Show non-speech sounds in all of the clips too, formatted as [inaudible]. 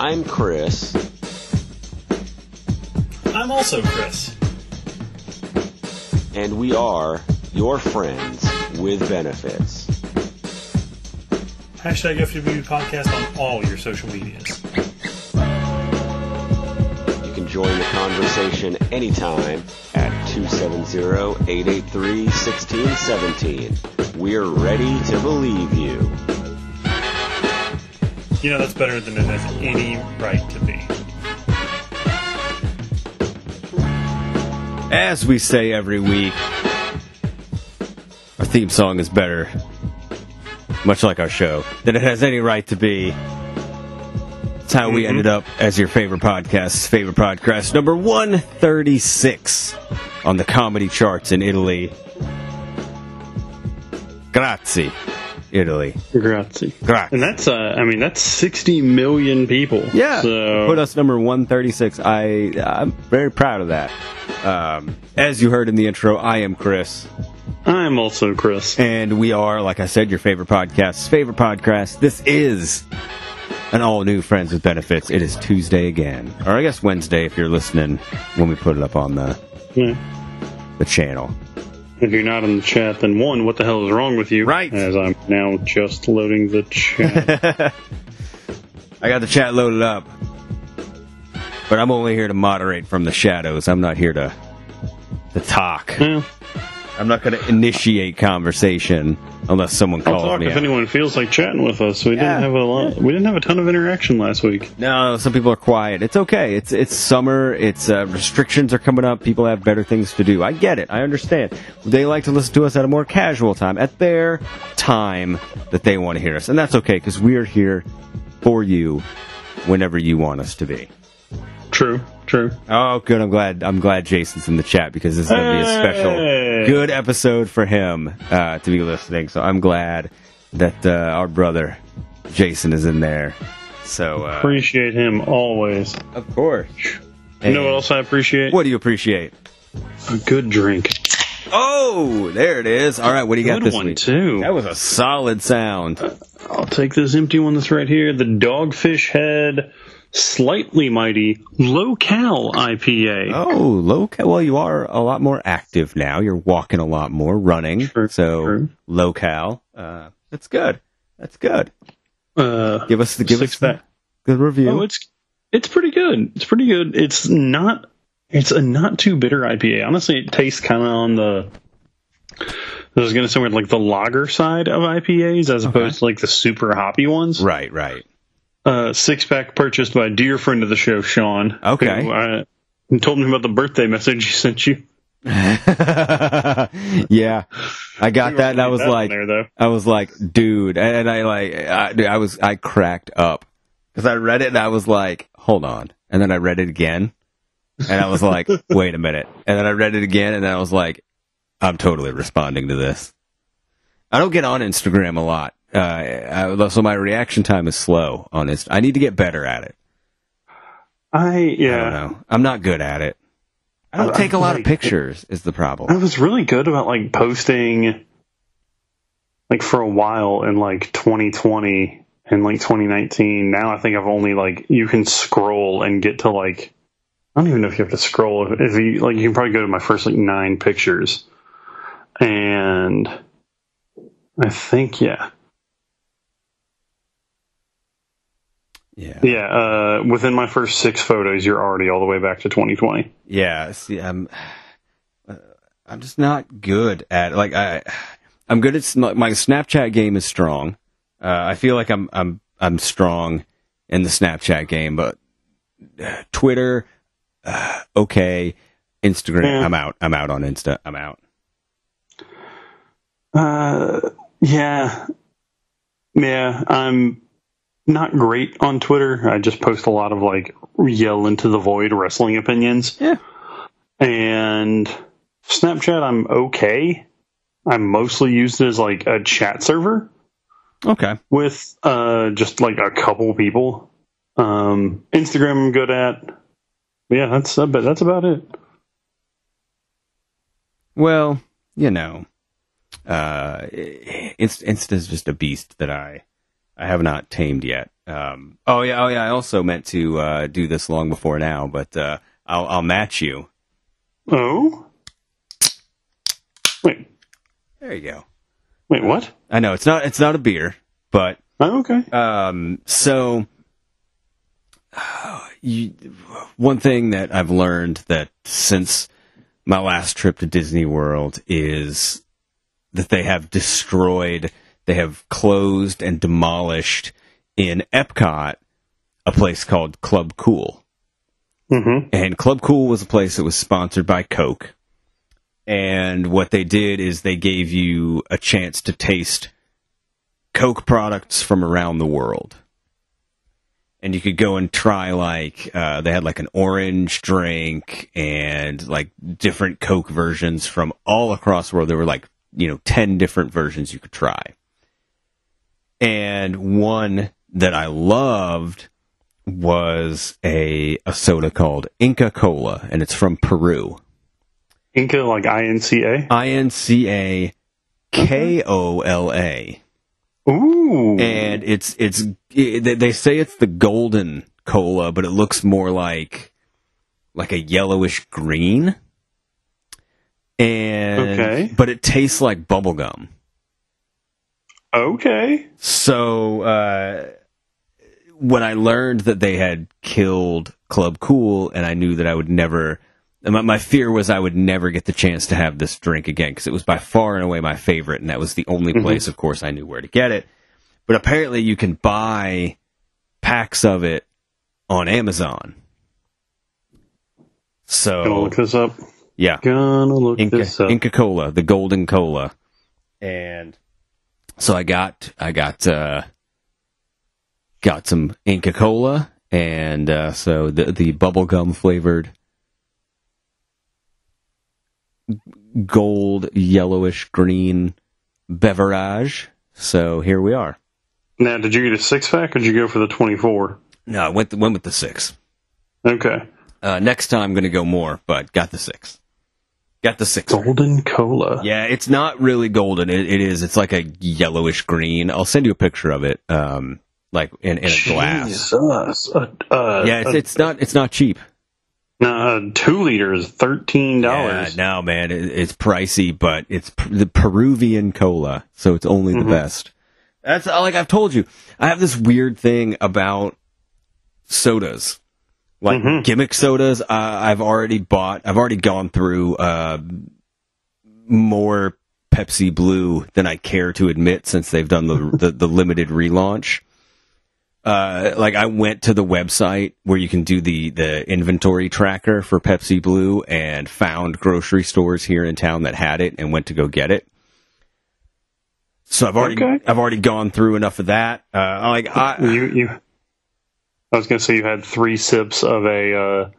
I'm Chris. I'm also Chris. And we are your friends with benefits. Hashtag FWB podcast on all your social medias. You can join the conversation anytime at 270-883-1617. We're ready to believe you. You know that's better than it has any right to be. As we say every week, our theme song is better, much like our show, than it has any right to be. That's how we mm-hmm. ended up as your favorite podcast, favorite podcast, number 136 on the comedy charts in Italy. Grazie, Italy. Grazie. Grazie. And that's, uh, I mean, that's 60 million people. Yeah, So, put us number 136. I, I'm very proud of that. Um, as you heard in the intro, I am Chris. I'm also Chris. And we are, like I said, your favorite podcast, favorite podcast. This is an all new Friends with Benefits. It is Tuesday again. Or I guess Wednesday if you're listening when we put it up on the, Yeah. the channel. If you're not in the chat, then one, what the hell is wrong with you? Right. As I'm now just loading the chat. [laughs] I got the chat loaded up. But I'm only here to moderate from the shadows. I'm not here to to talk. well, I'm not going to initiate conversation unless someone I'll calls talk me. if out. anyone feels like chatting with us. We Yeah. didn't have a lot. We didn't have a ton of interaction last week. No, some people are quiet. It's okay. It's it's summer. It's uh, restrictions are coming up. People have better things to do. I get it. I understand. They like to listen to us at a more casual time, at their time that they want to hear us, and that's okay because we are here for you whenever you want us to be. True. True. Oh, good. I'm glad. I'm glad Jason's in the chat because this is going to be a special, Hey! good episode for him uh, to be listening. So I'm glad that uh, our brother Jason is in there. So uh, Appreciate him always. of course. You know what else I appreciate? What do you appreciate? A good drink. Oh, there it is. All right, what do you got Good this one week? too. That was a solid sound. I'll take this empty one that's right here. The Dogfish Head Slightly Mighty Low Cal IPA. Oh, low cal. Well, you are a lot more active now. You're walking a lot more, running. True, so true. low cal. Uh, that's good. That's good. Uh, Give us the give us the good review. oh, it's it's pretty good. It's pretty good. It's not. It's a not too bitter IPA. Honestly, it tastes kind of on the. I was gonna say like the lager side of IPAs as opposed to like the super hoppy ones. right, right. Uh, six pack purchased by a dear friend of the show, Sean. Okay. Who, uh, told him about the birthday message he sent you. [laughs] yeah, I got that, and I was That like, there. I was like, dude, and I like, I, dude, I was, I cracked up because I read it and I was like, hold on, and then I read it again, and I was like, [laughs] wait a minute, and then I read it again, and then I was like, I'm totally responding to this. I don't get on Instagram a lot, uh, I, so my reaction time is slow on Inst- I need to get better at it. I yeah. I don't know. I'm not good at it. I don't I- take a lot of pictures. Is the problem? I was really good about like posting like for a while in like 2020 and like 2019. Now I think I've only like you can scroll and get to like I don't even know if you have to scroll. If you like, you can probably go to my first like nine pictures, and I think yeah, Yeah. yeah. Uh, within my first six photos, you're already all the way back to 2020. Yeah, see, I'm, uh, I'm just not good at like I, I'm good at my Snapchat game is strong. Uh, I feel like I'm I'm I'm strong in the Snapchat game, but uh, Twitter, uh, okay, Instagram, Yeah. I'm out. I'm out on Insta. I'm out. Uh, yeah, yeah. I'm not great on Twitter. I just post a lot of like yell into the void wrestling opinions. Yeah. And Snapchat, I'm okay. I mostly used it as like a chat server Okay. with uh just like a couple people. Um, Instagram, I'm good at. Yeah, that's about, that's about it. Well, you know, uh, Inst- Insta's just a beast that I I have not tamed yet. Um, oh yeah, oh yeah. I also meant to uh, do this long before now, but uh, I'll, I'll match you. Oh, wait, There you go. wait, what? I know it's not it's not a beer, but Oh, okay. Um, so, [sighs] you, one thing that I've learned that since my last trip to Disney World is that they have destroyed, they have closed and demolished in Epcot a place called Club Cool. Mm-hmm. And Club Cool was a place that was sponsored by Coke. And what they did is they gave you a chance to taste Coke products from around the world. And you could go and try like uh, they had like an orange drink and like different Coke versions from all across the world. There were like you know ten different versions you could try. And one that I loved was a a soda called Inca Kola, and it's from Peru. Inca, like I N C A. I N C A K O L A. Ooh. and it's it's it, they- say it's the golden cola, but it looks more like like a yellowish green. And Okay. but it tastes like bubblegum. Okay. So uh, when I learned that they had killed Club Cool, and I knew that I would never. My, my fear was I would never get the chance to have this drink again because it was by far and away my favorite, and that was the only place, of course, I knew where to get it. But apparently, you can buy packs of it on Amazon. So gonna look this up. yeah, Gonna look Inca, this up. Inca Kola, the golden cola. And so I got I got uh got some Inca Kola and uh so the the bubblegum flavored gold yellowish green beverage. So here we are. Now, did you get a six pack or did you go for the 24? No, I went went with the 6. Okay. Uh next time I'm going to go more, but got the 6. Got the 6. Golden Cola. Yeah, it's not really golden. It, it is. It's like a yellowish green. I'll send you a picture of it. Um, like in, in a glass. Jesus. Uh, uh, Yeah, it's, it's not. It's not cheap. uh, two liters, thirteen Yeah, dollars. no, man, it, it's pricey, but it's p- the Peruvian cola, so it's only the best. That's like I've told you. I have this weird thing about sodas, like gimmick sodas. Uh, I've already bought. I've already gone through uh, more Pepsi Blue than I care to admit since they've done the [laughs] the, the limited relaunch. Uh, like I went to the website where you can do the the inventory tracker for Pepsi Blue and found grocery stores here in town that had it and went to go get it. So I've already Okay. I've already gone through enough of that. Uh, like I, You you. I was gonna say you had three sips of a uh,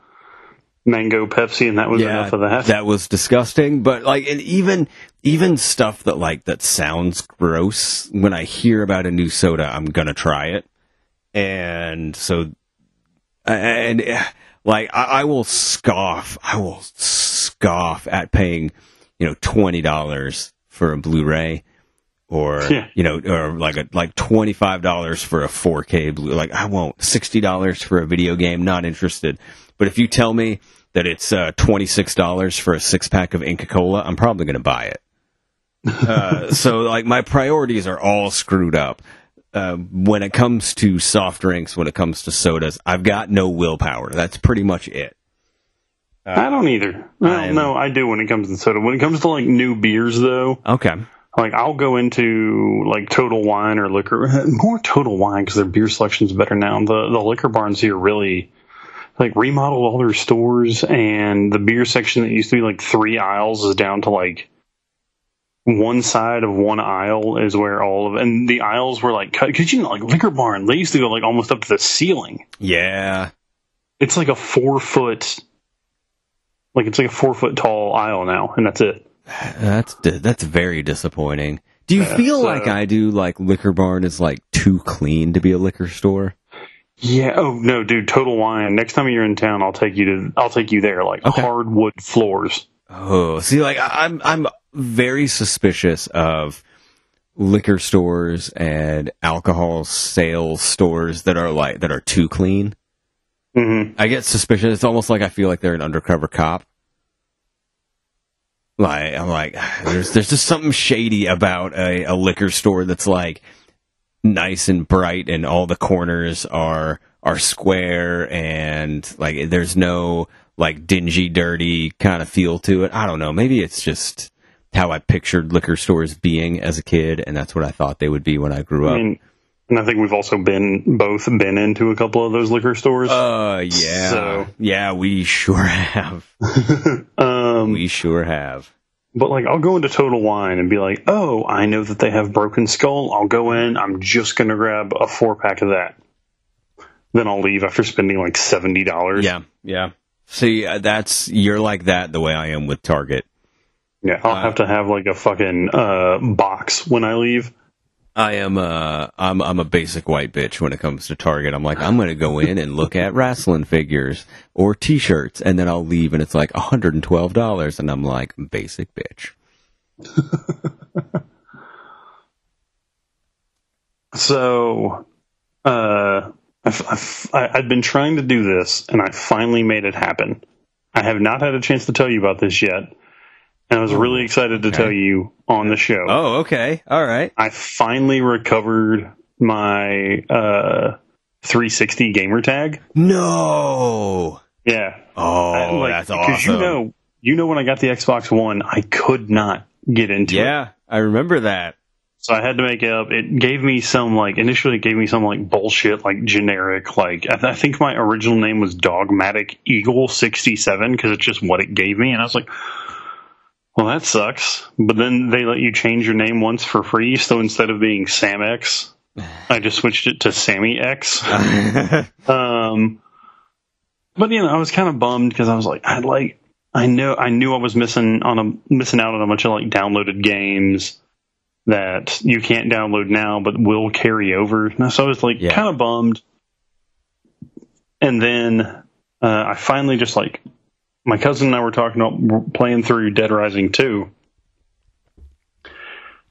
mango Pepsi, and that was enough of that. That was disgusting. But like, and even even stuff that like that sounds gross. When I hear about a new soda, I'm gonna try it. And so, and eh, like, I, I will scoff. I will scoff at paying, you know, twenty dollars for a Blu-ray. Or [laughs] Yeah. you know, or like a like twenty five dollars for a 4K blue. Like I won't sixty dollars for a video game. Not interested. But if you tell me that it's uh, twenty six dollars for a six pack of Inca Kola, I'm probably going to buy it. [laughs] uh, so like my priorities are all screwed up. Uh, when it comes to soft drinks, when it comes to sodas, I've got no willpower. That's pretty much it. I don't either. Well, no, I do when it comes to soda. When it comes to like new beers, though, Okay. Like I'll go into like Total Wine or liquor, [laughs] more Total Wine because their beer selection's better now. The the liquor barns here really like remodeled all their stores, and the beer section that used to be like three aisles is down to like one side of one aisle is where all of and the aisles were like cut because you know like liquor barn they used to go like almost up to the ceiling. Yeah. It's like a four foot, like it's like a four foot tall aisle now, and that's it. That's that's very disappointing. Do you feel so- like I do? Like Liquor Barn is like too clean to be a liquor store. Yeah. Oh no, dude. Total Wine. Next time you're in town, I'll take you to. I'll take you there. Like Okay. hardwood floors. Oh, see, like I- I'm I'm very suspicious of liquor stores and alcohol sales stores that are like that are too clean. hmm I get suspicious. It's almost like I feel like they're an undercover cop. Like I'm like, there's there's just something shady about a, a liquor store that's like nice and bright, and all the corners are are square, and like there's no like dingy, dirty kind of feel to it. I don't know. Maybe it's just how I pictured liquor stores being as a kid, and that's what I thought they would be when I grew I up. mean, and I think we've also been both been into a couple of those liquor stores. uh, yeah, So- yeah, we sure have. [laughs] um, We sure have. But like, I'll go into Total Wine and be like, "Oh, I know that they have Broken Skull. I'll go in. I'm just gonna grab a four pack of that. Then I'll leave after spending like seventy dollars. Yeah, yeah. See, uh, that's you're like that the way I am with Target. yeah. I'll have to have like a fucking uh, box when I leave. I am uh I'm I'm a basic white bitch when it comes to Target. I'm like I'm going to go in and look at wrestling figures or t-shirts and then I'll leave and it's like $112 and I'm like basic bitch. [laughs] So, uh, I've, I've been trying to do this, and I finally made it happen. I have not had a chance to tell you about this yet, and I was really excited to okay. tell you on the show. Oh, okay. All right. I finally recovered my uh, 360 gamer tag. No. Yeah, Oh, I- like, that's because you know, you know, when I got the Xbox One, I could not get into it. yeah, I remember that. So I had to make it up. It gave me some like initially it gave me some like bullshit like generic like I, th- I think my original name was Dogmatic Eagle sixty seven because it's just what it gave me, and I was like, well that sucks. But then they let you change your name once for free, so instead of being Sam X, I just switched it to Sammy X. [laughs] Um, but you know, I was kind of bummed because I was like, I'd like, I know, I knew I was missing on a missing out on a bunch of like downloaded games that you can't download now, but will carry over. And so I was like, Yeah. kind of bummed. And then uh, I finally just like, my cousin and I were talking about playing through Dead Rising two,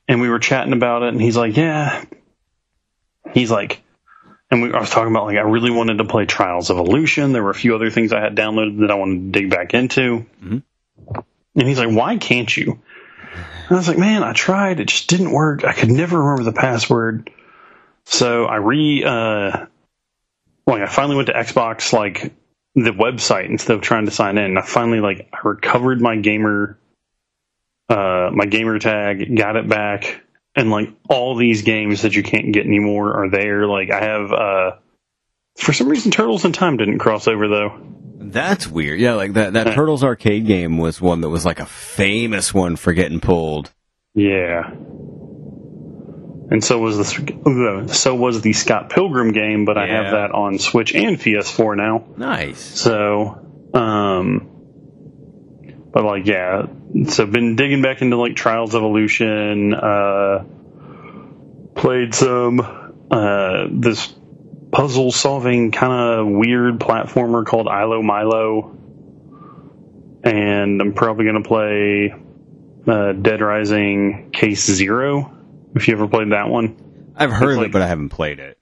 and we were chatting about it, and he's like, yeah, he's like and we, I was talking about like I really wanted to play Trials Evolution. There were a few other things I had downloaded that I wanted to dig back into. Mhm. And he's like, "Why can't you?" And I was like, "Man, I tried. It just didn't work. I could never remember the password." So I re, uh, like I finally went to Xbox like the website instead of trying to sign in. I finally like I recovered my gamer, uh, my gamer tag, got it back and like all these games that you can't get anymore are there. Like I have uh for some reason Turtles in Time didn't cross over though. That's weird. Yeah, like that that. Turtles arcade game was one that was like a famous one for getting pulled. Yeah. And so was the so was the Scott Pilgrim game, but I have that on Switch and PS4 now. Nice. So, um, but like, yeah. So been digging back into like Trials Evolution. Uh, played some uh this puzzle solving kind of weird platformer called Ilo Milo, and I'm probably gonna play uh, Dead Rising Case Zero. If you ever played that one. I've heard of like- it, but I haven't played it.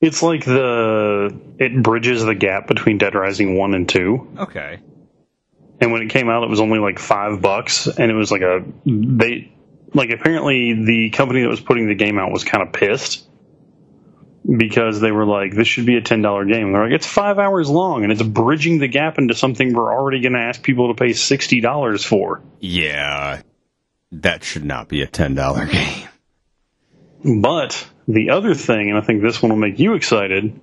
It's like the it bridges the gap between Dead Rising one and two. Okay. And when it came out, it was only like five bucks, and it was like a they like apparently the company that was putting the game out was kind of pissed because they were like, this should be a ten dollar game. And they're like, it's five hours long, and it's bridging the gap into something we're already going to ask people to pay sixty dollars for. Yeah, that should not be a ten dollar [laughs] game. But the other thing, and I think this one will make you excited,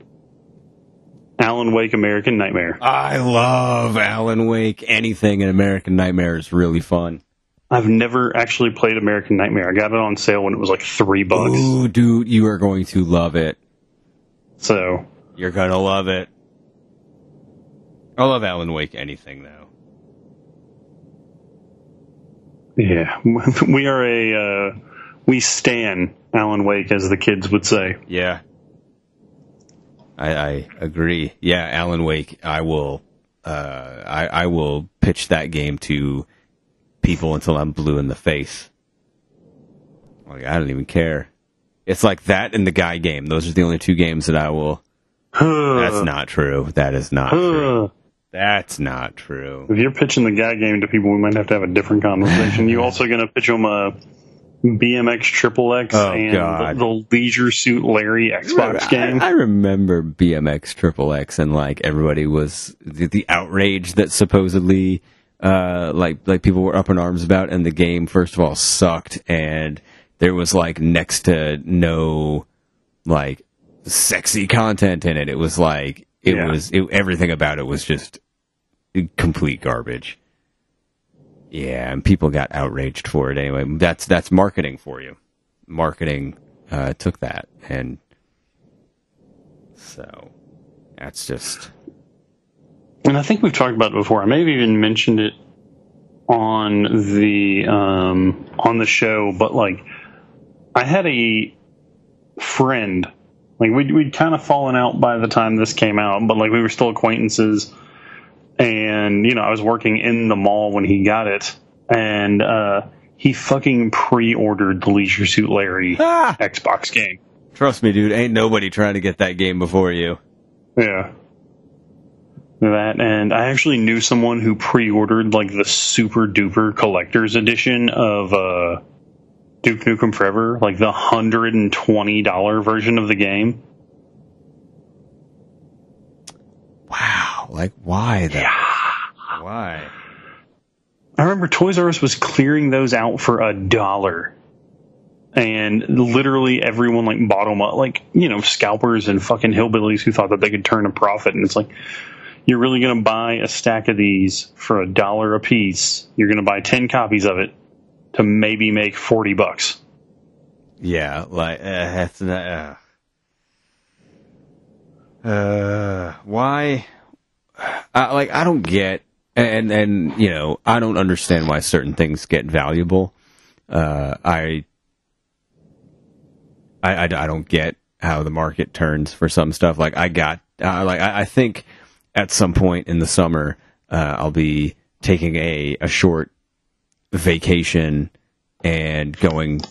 Alan Wake American Nightmare. I love Alan Wake. Anything in American Nightmare is really fun. I've never actually played American Nightmare. I got it on sale when it was like three bucks. Ooh, dude, you are going to love it. So You're gonna love it. I love Alan Wake. Anything though. yeah, [laughs] we are a uh, we stan Alan Wake, as the kids would say. Yeah. I, I agree. Yeah, Alan Wake. I will. Uh, I I will pitch that game to people until I'm blue in the face. Like I don't even care. It's like that and the guy game. Those are the only two games that I will. [sighs] That's not true. That is not [sighs] true. That's not true. If you're pitching the guy game to people, we might have to have a different conversation. you [laughs] also going to pitch them a BMX Triple X Oh, and God. the, Leisure Suit Larry Xbox game. I, I remember BMX Triple X and like everybody was the, the outrage that supposedly uh like like people were up in arms about and the game first of all sucked and there was like next to no like sexy content in it. It was like it Yeah. was it, everything about it was just complete garbage. Yeah, and people got outraged for it anyway. That's that's marketing for you. Marketing uh, took that, and so that's just And I think we've talked about it before. I may have even mentioned it on the um, on the show, but like I had a friend, like we'd we'd kind of fallen out by the time this came out, but like we were still acquaintances. And you know, I was working in the mall when he got it, and uh, he fucking pre-ordered the Leisure Suit Larry Ah! Xbox game. trust me, dude. Ain't nobody trying to get that game before you. Yeah. That and I actually knew someone who pre-ordered like the super duper collector's edition of uh, Duke Nukem Forever, like the hundred and twenty dollar version of the game. Wow, like why though? Why? I remember Toys R Us was clearing those out for a dollar. And literally everyone like bought them up, like, you know, scalpers and fucking hillbillies who thought that they could turn a profit. And it's like, you're really going to buy a stack of these for a dollar a piece. You're going to buy 10 copies of it to maybe make 40 bucks. Yeah, like uh, that's not. Uh, uh, why? I, like I don't get, and and you know I don't understand why certain things get valuable. Uh, I, I, I, I don't get how the market turns for some stuff. Like I got, uh, like I, I think at some point in the summer, uh, I'll be taking a a short vacation and going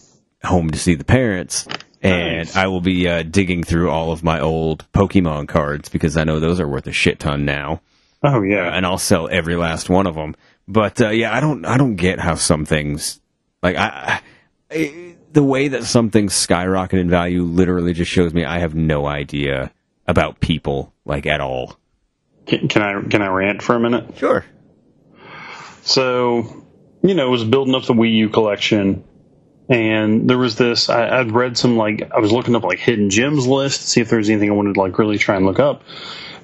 home to see the parents. And Nice. I will be uh, digging through all of my old Pokemon cards because I know those are worth a shit ton now, Oh, yeah. and I'll sell every last one of them. But uh, yeah, I don't, I don't get how some things, like I, I, the way that some things skyrocket in value, literally just shows me I have no idea about people like at all. Can, can I can I rant for a minute? Sure. So, you know, was building up the Wii U collection, and there was this. I, I'd read some like I was looking up like hidden gems list to see if there was anything I wanted to like really try and look up.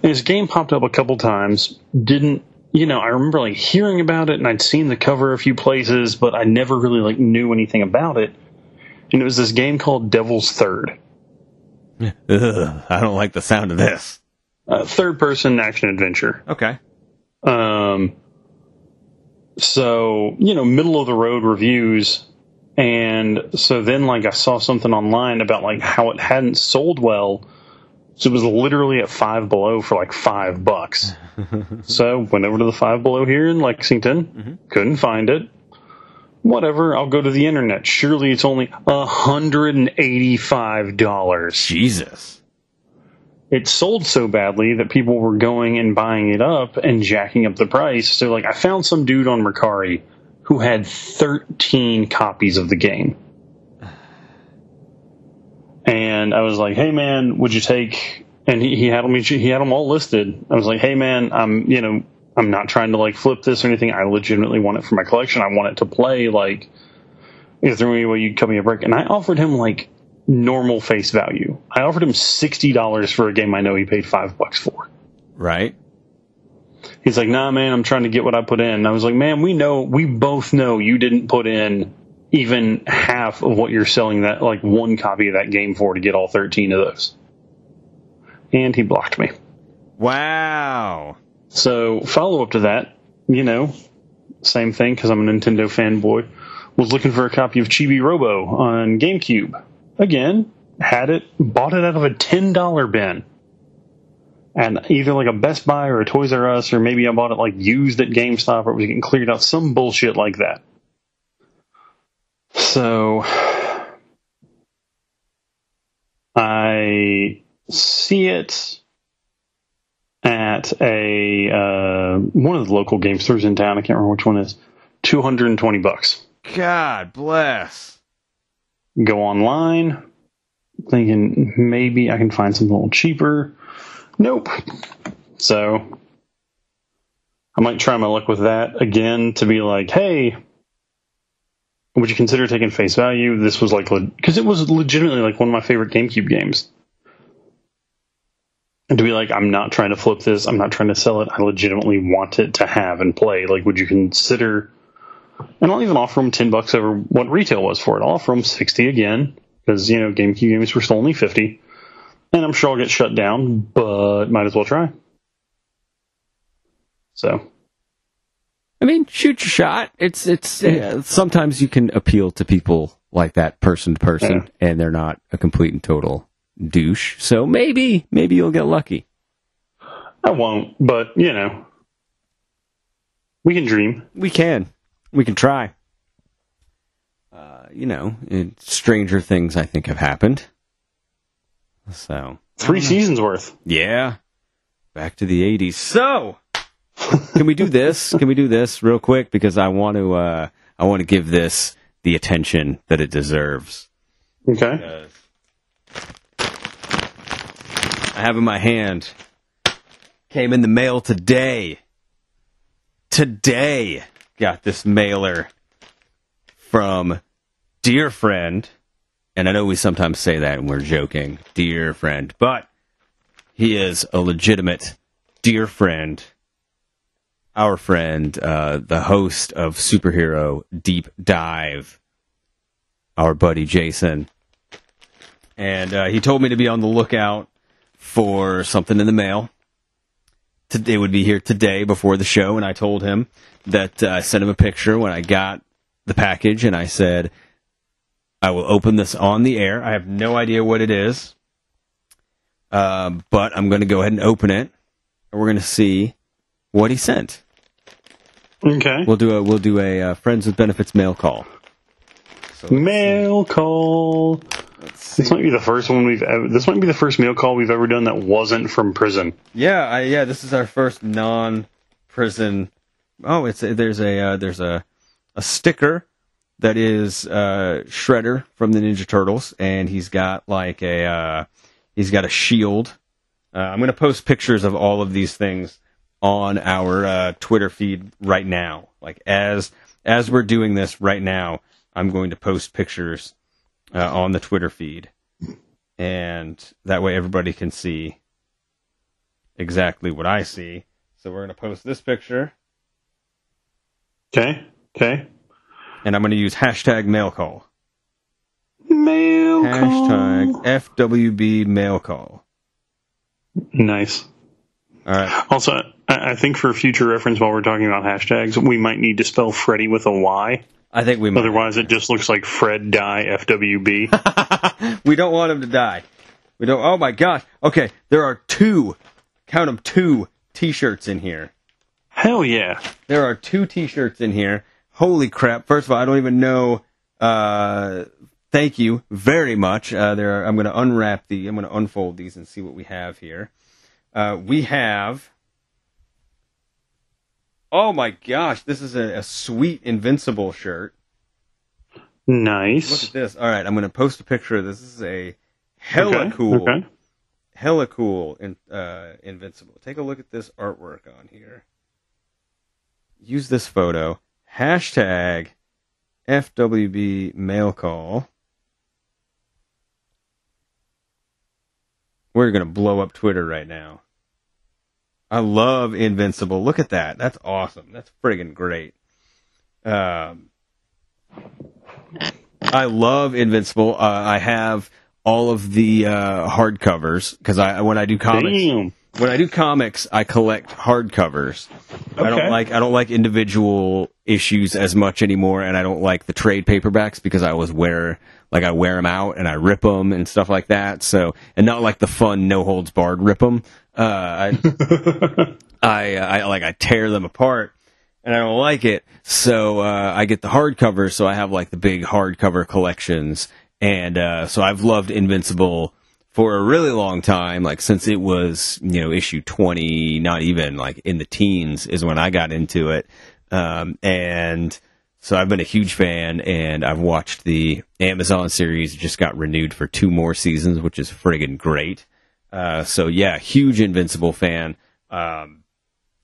And this game popped up a couple times. Didn't you know? I remember like hearing about it, and I'd seen the cover a few places, but I never really like knew anything about it. And it was this game called Devil's Third, [laughs] Ugh, I don't like the sound of this. uh, third person action adventure. Okay. Um, so, you know, middle of the road reviews. And so then, like, I saw something online about, like, how it hadn't sold well. So it was literally at five below for like five bucks. [laughs] so went over to the five below here in Lexington. Mm-hmm. Couldn't find it. Whatever. I'll go to the internet. Surely it's only a hundred and eighty-five dollars Jesus. it sold so badly that people were going and buying it up and jacking up the price. So, like, I found some dude on Mercari who had 13 copies of the game. And I was like, "Hey, man, would you take?" And he, he had them. He had them all listed. I was like, "Hey, man, I'm you know I'm not trying to like flip this or anything. I legitimately want it for my collection. I want it to play. Like, is there any way you'd cut me a break?" And I offered him like normal face value. I offered him sixty dollars for a game I know he paid five bucks for. Right? He's like, "Nah, man, I'm trying to get what I put in." And I was like, "Man, we know, we both know you didn't put in even half of what you're selling that like one copy of that game for to get all 13 of those." And he blocked me. Wow. So follow up to that, you know, same thing because I'm a Nintendo fanboy. Was looking for a copy of Chibi Robo on GameCube. Again, had it, bought it out of a ten dollar bin, and either like a Best Buy or a Toys R Us, or maybe I bought it like used at GameStop, or it was getting cleared out, some bullshit like that. So I see it at a uh, one of the local game stores in town. I can't remember which one is. Two hundred and twenty bucks. God bless. Go online, thinking maybe I can find something a little cheaper. Nope. So I might try my luck with that again to be like, hey, would you consider taking face value? This was like because it was legitimately like one of my favorite GameCube games. And to be like, I'm not trying to flip this. I'm not trying to sell it. I legitimately want it to have and play. Like, would you consider? And I'll even offer them ten bucks over what retail was for it. I'll offer them sixty again because you know GameCube games were still only fifty. And I'm sure I'll get shut down, but might as well try. So I mean, shoot your shot. It's it's uh, sometimes you can appeal to people like that, person to person, and they're not a complete and total douche. So maybe maybe you'll get lucky. I won't, but you know, we can dream. We can, we can try. Uh, you know, stranger things I think have happened. So Three seasons worth. yeah, back to the '80s. So can we do this? Can we do this real quick because I want to uh, I want to give this the attention that it deserves. Okay. I have in my hand. Came in the mail today. Today got this mailer from dear friend, and I know we sometimes say that and we're joking, dear friend, but he is a legitimate dear friend. Our friend, uh, the host of Superhero Deep Dive, our buddy Jason. And uh, he told me to be on the lookout for something in the mail. It would be here today before the show, and I told him that uh, I sent him a picture when I got the package, and I said, I will open this on the air. I have no idea what it is, uh, but I'm going to go ahead and open it, and we're going to see what he sent. Okay. We'll do a we'll do a uh, friends with benefits mail call. So Mail call. This might be the first one we've ever. This might be the first mail call we've ever done that wasn't from prison. Yeah, I, yeah. This is our first non-prison. Oh, it's a, there's a uh, there's a a sticker that is uh, Shredder from the Ninja Turtles, and he's got like a uh, he's got a shield. Uh, I'm gonna post pictures of all of these things on our uh, Twitter feed right now. Like as as we're doing this right now, I'm going to post pictures uh, on the Twitter feed, and that way everybody can see exactly what I see. So we're going to post this picture, Okay. Okay. And I'm going to use hashtag mail call. Mail Hashtag call. FWB mail call. Nice. All right. Also, I think for future reference, while we're talking about hashtags, we might need to spell Freddy with a Y. I think we might. Otherwise, it just looks like Fred Die FWB. [laughs] we don't want him to die. We don't. Oh my gosh. Okay, there are two. Count them two T-shirts in here. Hell yeah. There are two T-shirts in here. Holy crap! First of all, I don't even know. Uh, thank you very much. Uh, there, are, I'm going to unwrap the. I'm going to unfold these and see what we have here. Uh, we have. Oh my gosh! This is a, a sweet Invincible shirt. Nice. Look at this. All right, I'm going to post a picture of this. This is a hella Okay, cool, Okay. hella cool in, uh, Invincible. Take a look at this artwork on here. Use this photo. Hashtag FWB mail call. We're going to blow up Twitter right now. I love Invincible. Look at that. That's awesome. That's friggin' great. Um, I love Invincible. Uh, I have all of the uh, hardcovers because I when I do comics Damn. When I do comics I collect hardcovers. I don't like I don't like individual issues as much anymore, and I don't like the trade paperbacks because I always wear like I wear them out and I rip them and stuff like that. So and not like the fun no holds barred rip them. Uh, I [laughs] I, uh, I like I tear them apart and I don't like it. So uh, I get the hardcover. So I have like the big hardcover collections, and uh, so I've loved Invincible for a really long time, like since it was, you know, issue 20, not even like in the teens is when I got into it. Um, and so I've been a huge fan and I've watched the Amazon series just got renewed for two more seasons, which is friggin' great. Uh, so yeah, huge Invincible fan. Um,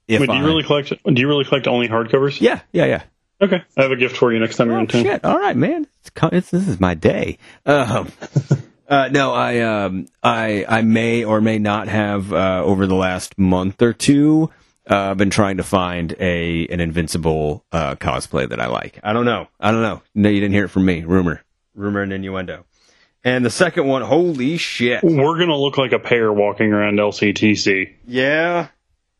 if Wait, do you I- really collect? Do you really collect only hardcovers? Yeah, yeah, yeah. Okay, I have a gift for you next time you're Oh, in town. shit! All right, man. It's, it's, this is my day. Um, [laughs] uh, no, I um, I I may or may not have uh, over the last month or two uh, been trying to find a an invincible uh, cosplay that I like. I don't know. I don't know. No, you didn't hear it from me. Rumor, rumor, and innuendo. And the second one, holy shit! We're gonna look like a pair walking around LCTC Yeah.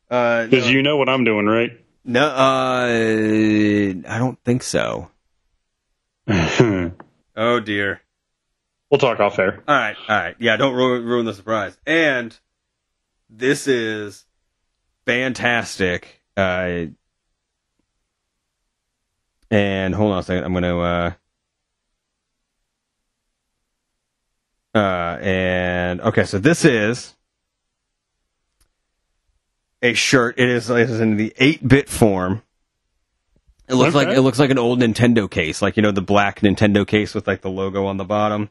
Uh, because you know what I'm doing, right? no, uh, I don't think so. [laughs] Oh dear. Talk off air. All right, all right. Yeah, don't ruin, ruin the surprise. And this is fantastic. Uh, and hold on a second. I'm going to. Uh, uh, and okay, so this is a shirt. It is, it is in the eight bit form. It looks like it looks like an old Nintendo case, like you know the black Nintendo case with like the logo on the bottom.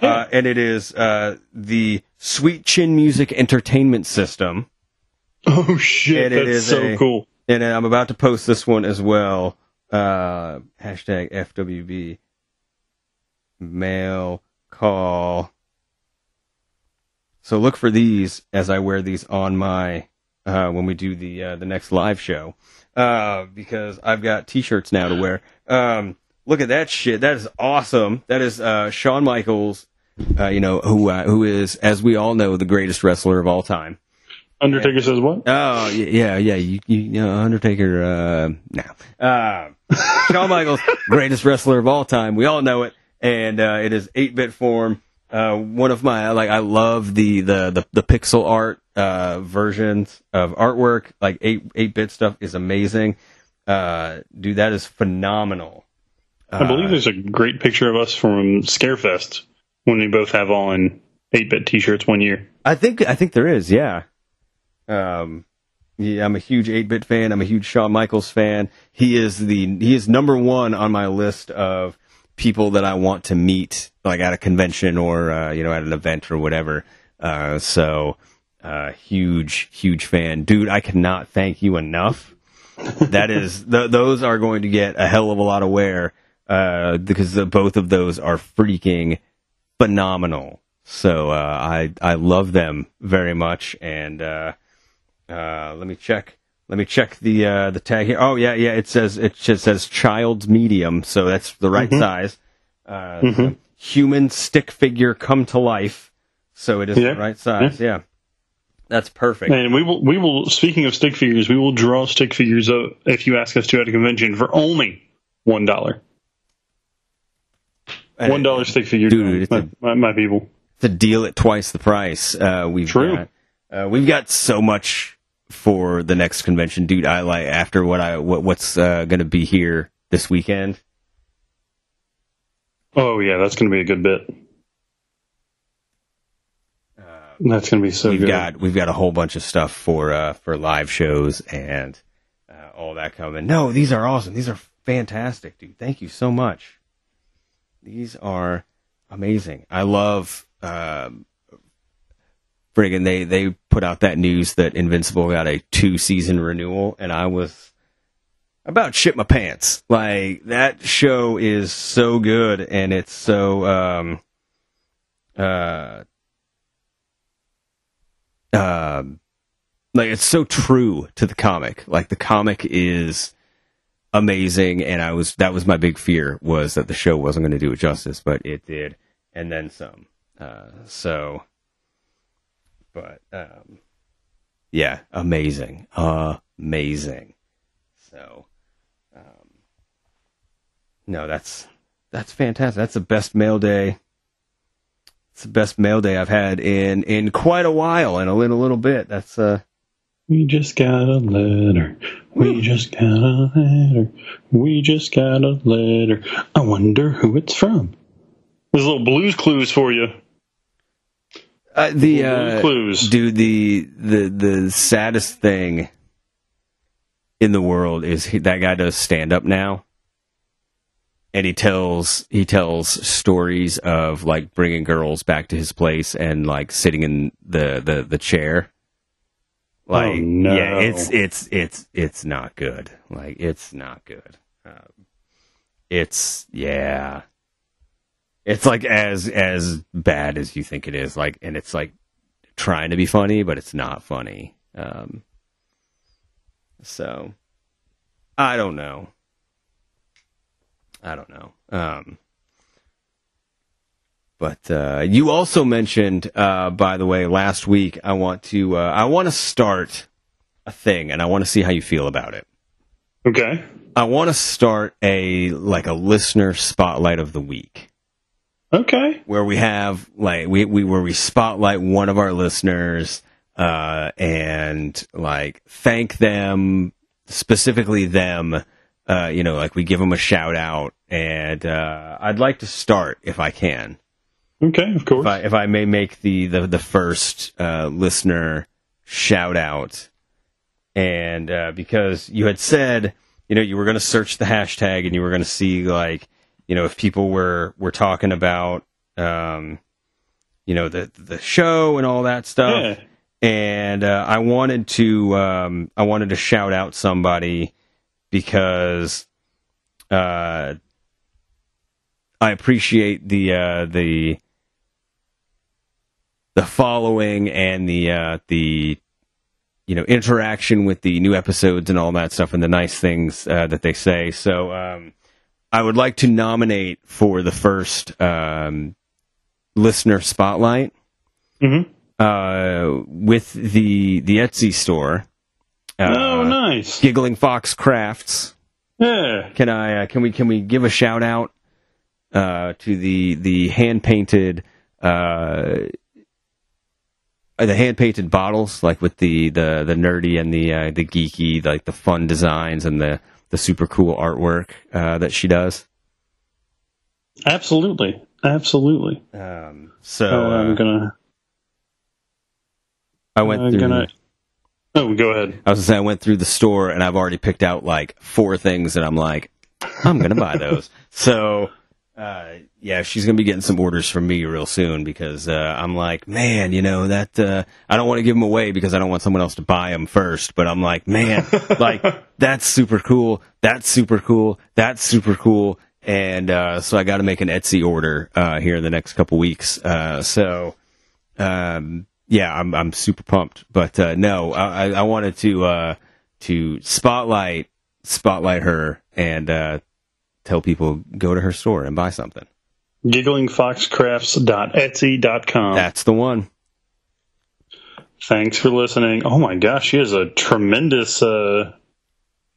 Uh, and it is uh, the Sweet Chin Music Entertainment System. Oh shit, And that's is so a- cool. And I'm about to post this one as well. Uh, hashtag FWB. Mail call. So look for these as I wear these on my uh, when we do the uh, the next live show uh, because I've got T-shirts now to wear. Um, look at that shit. That is awesome. That is uh, Shawn Michaels. Uh, you know who uh, who is, as we all know, the greatest wrestler of all time. Undertaker says what? Oh yeah, yeah. You, you, you know, Undertaker. Uh, no, uh, Shawn Michaels, [laughs] greatest wrestler of all time. We all know it, and uh, it is eight bit form. Uh, one of my like, I love the the the, the pixel art uh, versions of artwork. Like eight eight bit stuff is amazing. Uh, dude, that is phenomenal. I believe there's a great picture of us from Scarefest when we both have on 8-bit t-shirts one year. I think I think there is, yeah. Um, yeah, I'm a huge 8-bit fan. I'm a huge Shawn Michaels fan. He is the he is number one on my list of people that I want to meet, like at a convention or uh, you know at an event or whatever. Uh, so, uh, huge huge fan, dude. I cannot thank you enough. that is th- those are going to get a hell of a lot of wear uh, because the, both of those are freaking phenomenal. So uh, I I love them very much, and uh, uh, let me check. Let me check the uh, the tag here. Oh yeah, yeah. It says it just says child's medium, so that's the right size. Uh, so human stick figure come to life, so it is Yeah. the right size. Yeah, that's perfect. And we will, we will. Speaking of stick figures, we will draw stick figures if you ask us to at a convention for only one dollar. And One dollar stick figures, Dude, it's my, my, my people. to deal at twice the price. Uh, we've True. got uh, we've got so much for the next convention, dude. I like after what I what, what's uh, going to be here this weekend. Oh yeah, that's going to be a good bit. That's going to be so we've good. got we've got a whole bunch of stuff for uh, for live shows and uh, all that coming. No, these are awesome. These are fantastic, dude. Thank you so much. These are amazing. I love. Um, friggin' they they put out that news that Invincible got a two season renewal, and I was about shit my pants. Like that show is so good, and it's so um uh um like it's so true to the comic. Like the comic is amazing, and I was that was my big fear was that the show wasn't going to do it justice, but it did, and then some. Uh, so, but um, yeah, amazing, amazing. So, um, no, that's that's fantastic. That's the best mail day. It's the best mail day I've had in in quite a while, and a little little bit. That's uh, We just got a letter. We just got a letter. We just got a letter. I wonder who it's from. There's little blues clues for you. Uh, the Blue's uh, Clues. dude, the the the saddest thing in the world is he, that guy does stand up now, and he tells he tells stories of like bringing girls back to his place and like sitting in the the the chair. Like, Oh, no. yeah, it's it's it's it's not good. Like, it's not good. Um, it's yeah. It's like as as bad as you think it is. Like, and it's like trying to be funny, but it's not funny. Um, so I don't know. I don't know. Um, but uh, you also mentioned, uh, by the way, last week. I want to uh, I want to start a thing, and I want to see how you feel about it. Okay. I want to start a like a listener spotlight of the week Okay. where we have like we, we where we spotlight one of our listeners uh and like thank them specifically them uh you know like we give them a shout out and uh I'd like to start if I can Okay. Of course. if I if I may make the the, the first uh listener shout out and uh because you had said you know you were going to search the hashtag and you were going to see like you know if people were were talking about um you know the the show and all that stuff Yeah. and uh, I wanted to um, I wanted to shout out somebody because uh, I appreciate the uh, the the following and the uh, the you know interaction with the new episodes and all that stuff and the nice things uh, that they say. So um, I would like to nominate for the first um, listener spotlight Mm-hmm. uh, with the the Etsy store. Uh, oh, nice. Giggling Fox Crafts. Yeah. Can I? Uh, can we? Can we give a shout out uh, to the the hand painted uh, the hand painted bottles, like with the the the nerdy and the uh, the geeky, like the fun designs and the the super cool artwork uh, that she does. Absolutely. Absolutely. Um, so oh, I'm uh, gonna. I went I'm through. gonna. Oh, go ahead. I was gonna say I went through the store and I've already picked out like four things that I'm like, I'm gonna buy those. [laughs] so, uh, yeah, she's gonna be getting some orders from me real soon because uh, I'm like, man, you know that uh, I don't want to give them away because I don't want someone else to buy them first. But I'm like, man, [laughs] like that's super cool. That's super cool. That's super cool. And uh, so I got to make an Etsy order uh, here in the next couple weeks. Uh, so. Um, yeah, I'm I'm super pumped. But uh, no, I, I I wanted to uh, to spotlight spotlight her and uh, tell people go to her store and buy something. Gigglingfoxcrafts.etsy.com. That's the one. Thanks for listening. Oh my gosh, she has a tremendous uh,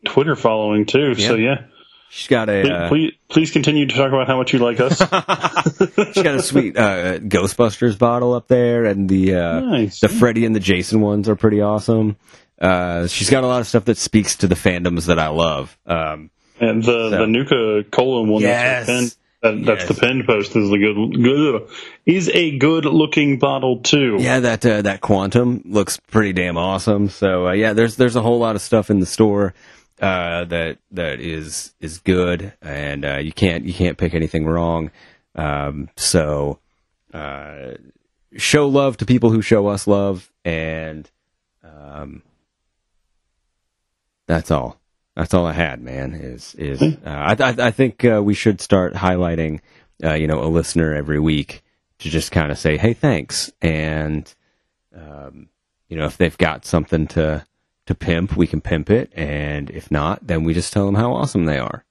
Twitter following too. So yeah, She's got a uh, please please continue to talk about how much you like us. [laughs] she's got a sweet uh, Ghostbusters bottle up there, and the uh, Nice. the Freddy and the Jason ones are pretty awesome. Uh, she's got a lot of stuff that speaks to the fandoms that I love. Um, and the the Nuka Cola one Yes. that's the pinned, that, that's Yes. the pinned post is the good good is a good looking bottle too. Yeah, that uh, that quantum looks pretty damn awesome. So uh, yeah, there's there's a whole lot of stuff in the store uh, that that is is good, and uh, you can't you can't pick anything wrong. Um, so uh, show love to people who show us love, and um, that's all. That's all I had, man. Is is uh, I, I I think uh, we should start highlighting, uh, you know, a listener every week to just kind of say, hey, thanks, and um, you know, if they've got something to to pimp, we can pimp it, and if not, then we just tell them how awesome they are.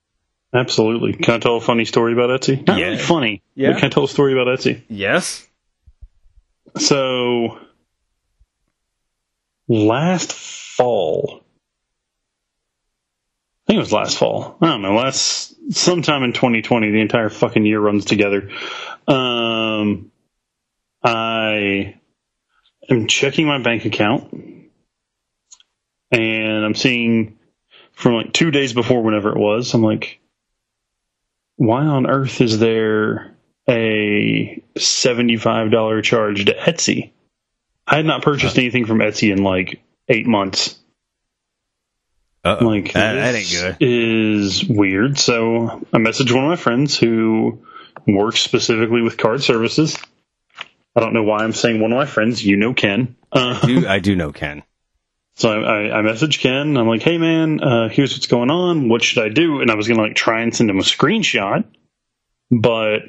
Absolutely. Can I tell a funny story about Etsy? Not Yeah. really funny. Yeah. But can I tell a story about Etsy? Yes. So last fall, I think it was last fall. I don't know. Last sometime in 2020, the entire fucking year runs together. Um, I am checking my bank account, and I'm seeing from like two days before, whenever it was, I'm like, why on earth is there a $75 charge to Etsy I had not purchased anything from Etsy in like eight months. Uh-oh. Like that, that ain't this good. Is weird. So I messaged one of my friends who works specifically with card services. I don't know why I'm saying one of my friends. You know Ken. Uh, Do, I do know Ken. [laughs] so I, I, I messaged Ken. I'm like, hey man, uh, here's what's going on. What should I do? And I was gonna like try and send him a screenshot, but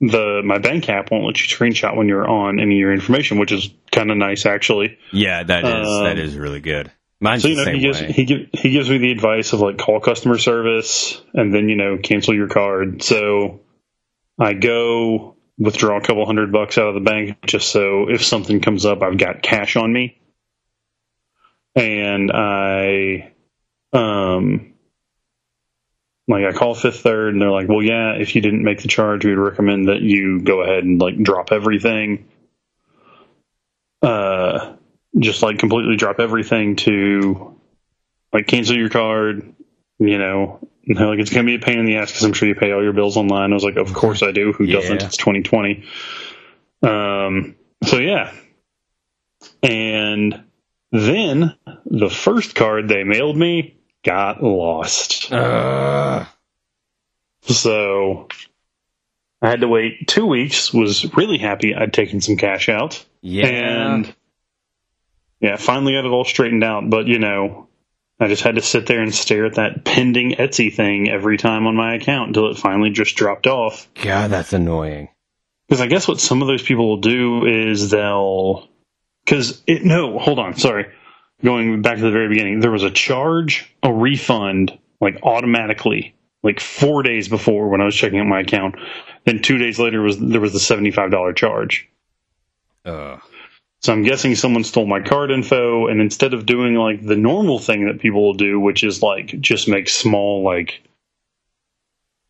the my bank app won't let you screenshot when you're on any of your information, which is kind of nice actually. Yeah, that is Um, that is really good. Mine's So you know, he gives way. he give, he gives me the advice of like call customer service and then you know cancel your card. So I go withdraw a couple hundred bucks out of the bank just so if something comes up, I've got cash on me. And I, um, like I call Fifth Third and they're like, well, yeah, if you didn't make the charge, we'd recommend that you go ahead and like drop everything. Uh, just like completely drop everything to like cancel your card, you know. Like, it's going to be a pain in the ass because I'm sure you pay all your bills online. I was like, of course I do. Who doesn't? It's 2020. Um, so yeah. And then the first card they mailed me got lost. Uh, So I had to wait two weeks, was really happy I'd taken some cash out. yeah. And yeah, finally got it all straightened out. But you know, I just had to sit there and stare at that pending Etsy thing every time on my account until it finally just dropped off. God, that's annoying. Because I guess what some of those people will do is they'll. Because it. No, hold on. Sorry. Going back to the very beginning, there was a charge, a refund, like automatically, like four days before when I was checking out my account. Then two days later was there was the seventy five dollar charge. Uh, So I'm guessing someone stole my card info, and instead of doing like the normal thing that people will do, which is like just make small like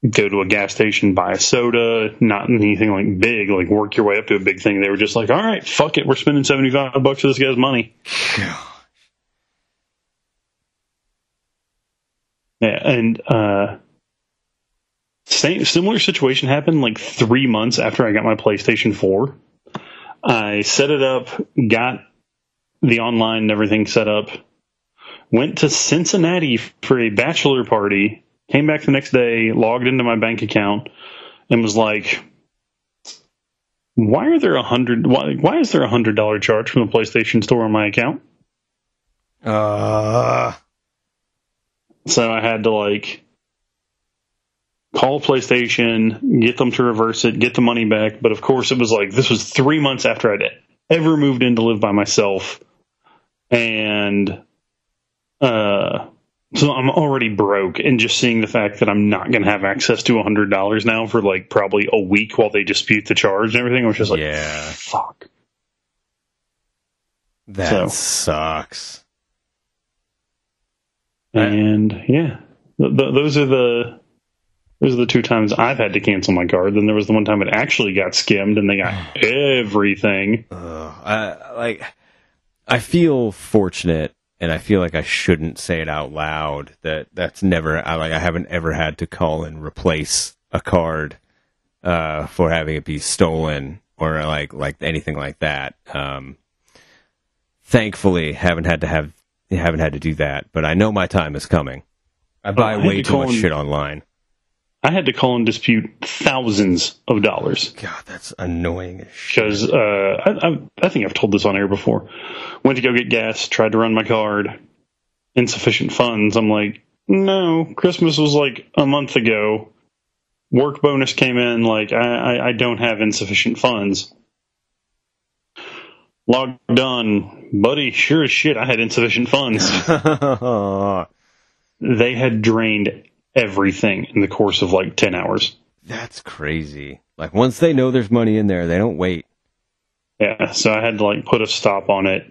go to a gas station, buy a soda, not anything like big, like work your way up to a big thing. They were just like, all right, fuck it, we're spending seventy five bucks for this guy's money. Yeah, and uh, same similar situation happened like three months after I got my PlayStation Four. I set it up, got the online and everything set up, went to Cincinnati for a bachelor party, came back the next day, logged into my bank account, and was like, "Why are there a hundred? Why, why is there a hundred dollar charge from the PlayStation Store on my account?" uh, So I had to like call PlayStation, get them to reverse it, get the money back. But of course, it was like this was three months after I'd ever moved in to live by myself, and uh, so I'm already broke. And just seeing the fact that I'm not going to have access to a hundred dollars now for like probably a week while they dispute the charge and everything, I was just like, yeah. fuck. That So- sucks. And yeah, th- th- those are the those are the two times I've had to cancel my card. Then there was the one time it actually got skimmed and they got everything. Ugh, I, like, I feel fortunate, and I feel like I shouldn't say it out loud. That that's never. I like. I haven't ever had to call and replace a card uh, for having it be stolen or like like anything like that. Um, thankfully, haven't had to have haven't had to do that. But I know my time is coming. I buy I way too much and- shit online. I had to call and dispute thousands of dollars God, that's annoying as shit. because uh, I, I, I think I've told this on air before. Went to go get gas, tried to run my card, insufficient funds. I'm like, no, Christmas was like a month ago. Work bonus came in, like I, I, I don't have insufficient funds. Logged on, buddy. Sure as shit, I had insufficient funds. [laughs] they had drained everything in the course of like ten hours. That's crazy. Like once they know there's money in there, they don't wait. Yeah, so I had to like put a stop on it.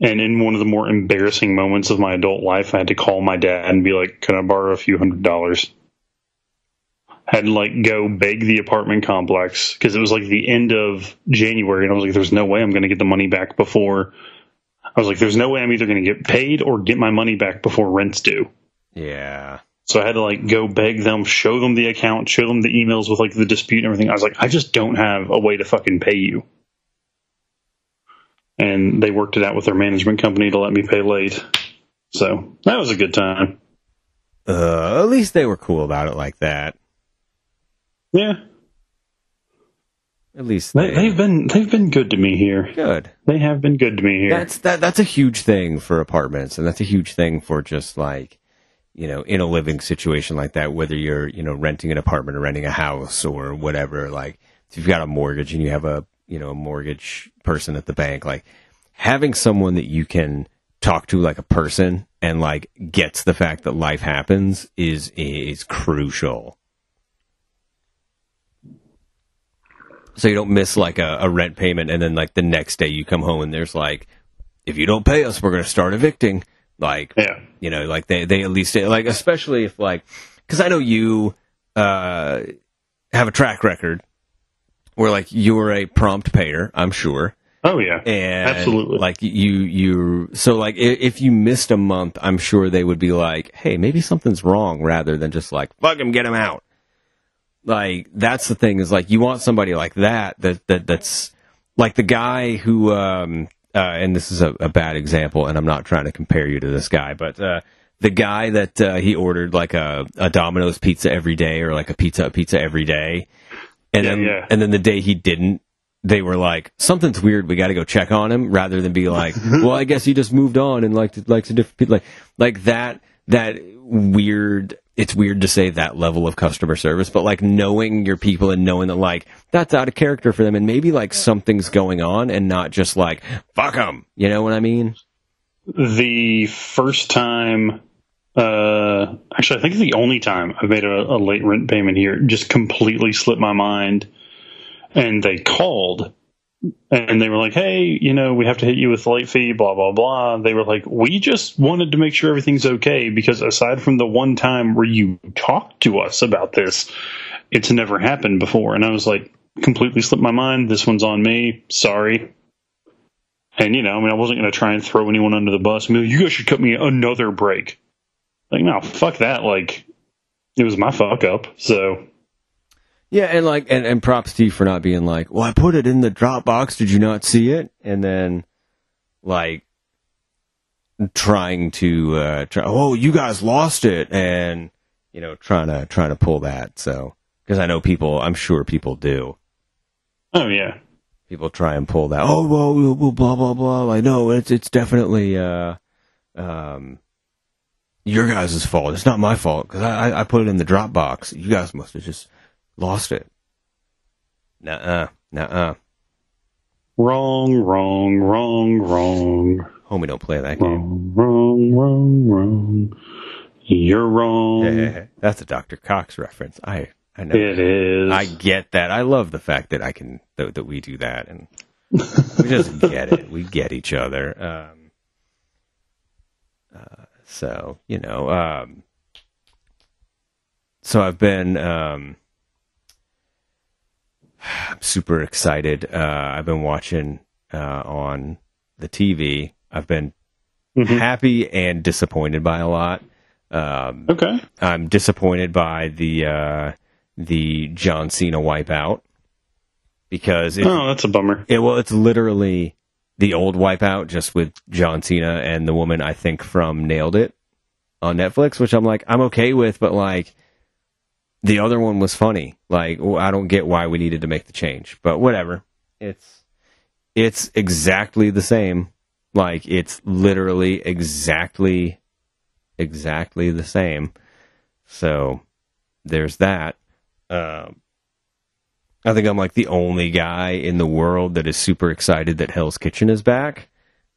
And in one of the more embarrassing moments of my adult life, I had to call my dad and be like, "Can I borrow a few hundred dollars?" Had to like go beg the apartment complex because it was like the end of January, and I was like, "There's no way I'm going to get the money back before." I was like, "There's no way I'm either going to get paid or get my money back before rent's due." Yeah. So I had to like go beg them, show them the account, show them the emails with like the dispute and everything. I was like, I just don't have a way to fucking pay you. and they worked it out with their management company to let me pay late. So that was a good time. Uh, at least they were cool about it like that. Yeah, At least they, they, they've been they've been good to me here. good. They have been good to me here. That's that. That's a huge thing for apartments, and that's a huge thing for just like you know in a living situation like that. Whether you're you know renting an apartment or renting a house or whatever. Like if you've got a mortgage and you have a you know a mortgage person at the bank, like having someone that you can talk to like a person and like gets the fact that life happens is is crucial. So you don't miss like a, a rent payment and then like the next day you come home and there's like if you don't pay us we're going to start evicting like yeah, you know like they they at least like especially if like because i know you uh have a track record where like you're a prompt payer i'm sure. Oh yeah, and Absolutely. like you you so like i- if you missed a month i'm sure they would be like hey maybe something's wrong rather than just like fuck him get him out. Like that's the thing is like you want somebody like that that that that's like the guy who um uh, and this is a, a bad example and i'm not trying to compare you to this guy but uh the guy that uh, he ordered like a, a Domino's pizza every day or like a pizza pizza every day and Yeah, then yeah. and then the day he didn't they were like something's weird we got to go check on him rather than be like [laughs] well i guess he just moved on and liked likes a different people like like that that weird it's weird to say that level of customer service but like knowing your people and knowing that like that's out of character for them and maybe like something's going on and not just like fuck them you know what i mean? The first time uh actually i think the only time i've made a, a late rent payment here just completely slipped my mind and they called and they were like hey you know we have to hit you with late fee blah blah blah they were like we just wanted to make sure everything's okay because aside from the one time where you talked to us about this it's never happened before and i was like completely slipped my mind this one's on me sorry and you know, I mean, I wasn't going to try and throw anyone under the bus. I mean, you guys should cut me another break. Like, no, fuck that. Like, it was my fuck up. So yeah and like and, and props to you for not being like well i put it in the dropbox. Did you not see it? And then like trying to uh try, oh you guys lost it. And you know trying to trying to pull that so. Because i know people i'm sure people do. Oh yeah, people try and pull that oh well, blah blah blah. Like know it's it's definitely uh um your guys' fault. It's not my fault because I, I i put it in the dropbox. You guys must have just lost it nuh-uh nuh-uh wrong, wrong, wrong, wrong, homie don't play that game wrong, wrong, wrong, wrong. You're wrong. that's a dr cox reference i i know It is. I get that. I love the fact that I can that, that we do that, and we just [laughs] get it. We get each other. Um, uh, so you know, um, so I've been um, I'm super excited. Uh, I've been watching uh, on the TV. I've been Mhm. happy and disappointed by a lot. Um, okay. I'm disappointed by the uh, the John Cena wipeout because it, Oh, that's a bummer. it well, it's literally the old wipeout just with John Cena and the woman I think from Nailed It on Netflix, which I'm like I'm okay with, but like the other one was funny. Like I don't get why we needed to make the change, but whatever. It's it's exactly the same. Like it's literally exactly exactly the same. So there's that. Um, I think I'm like the only guy in the world that is super excited that Hell's Kitchen is back.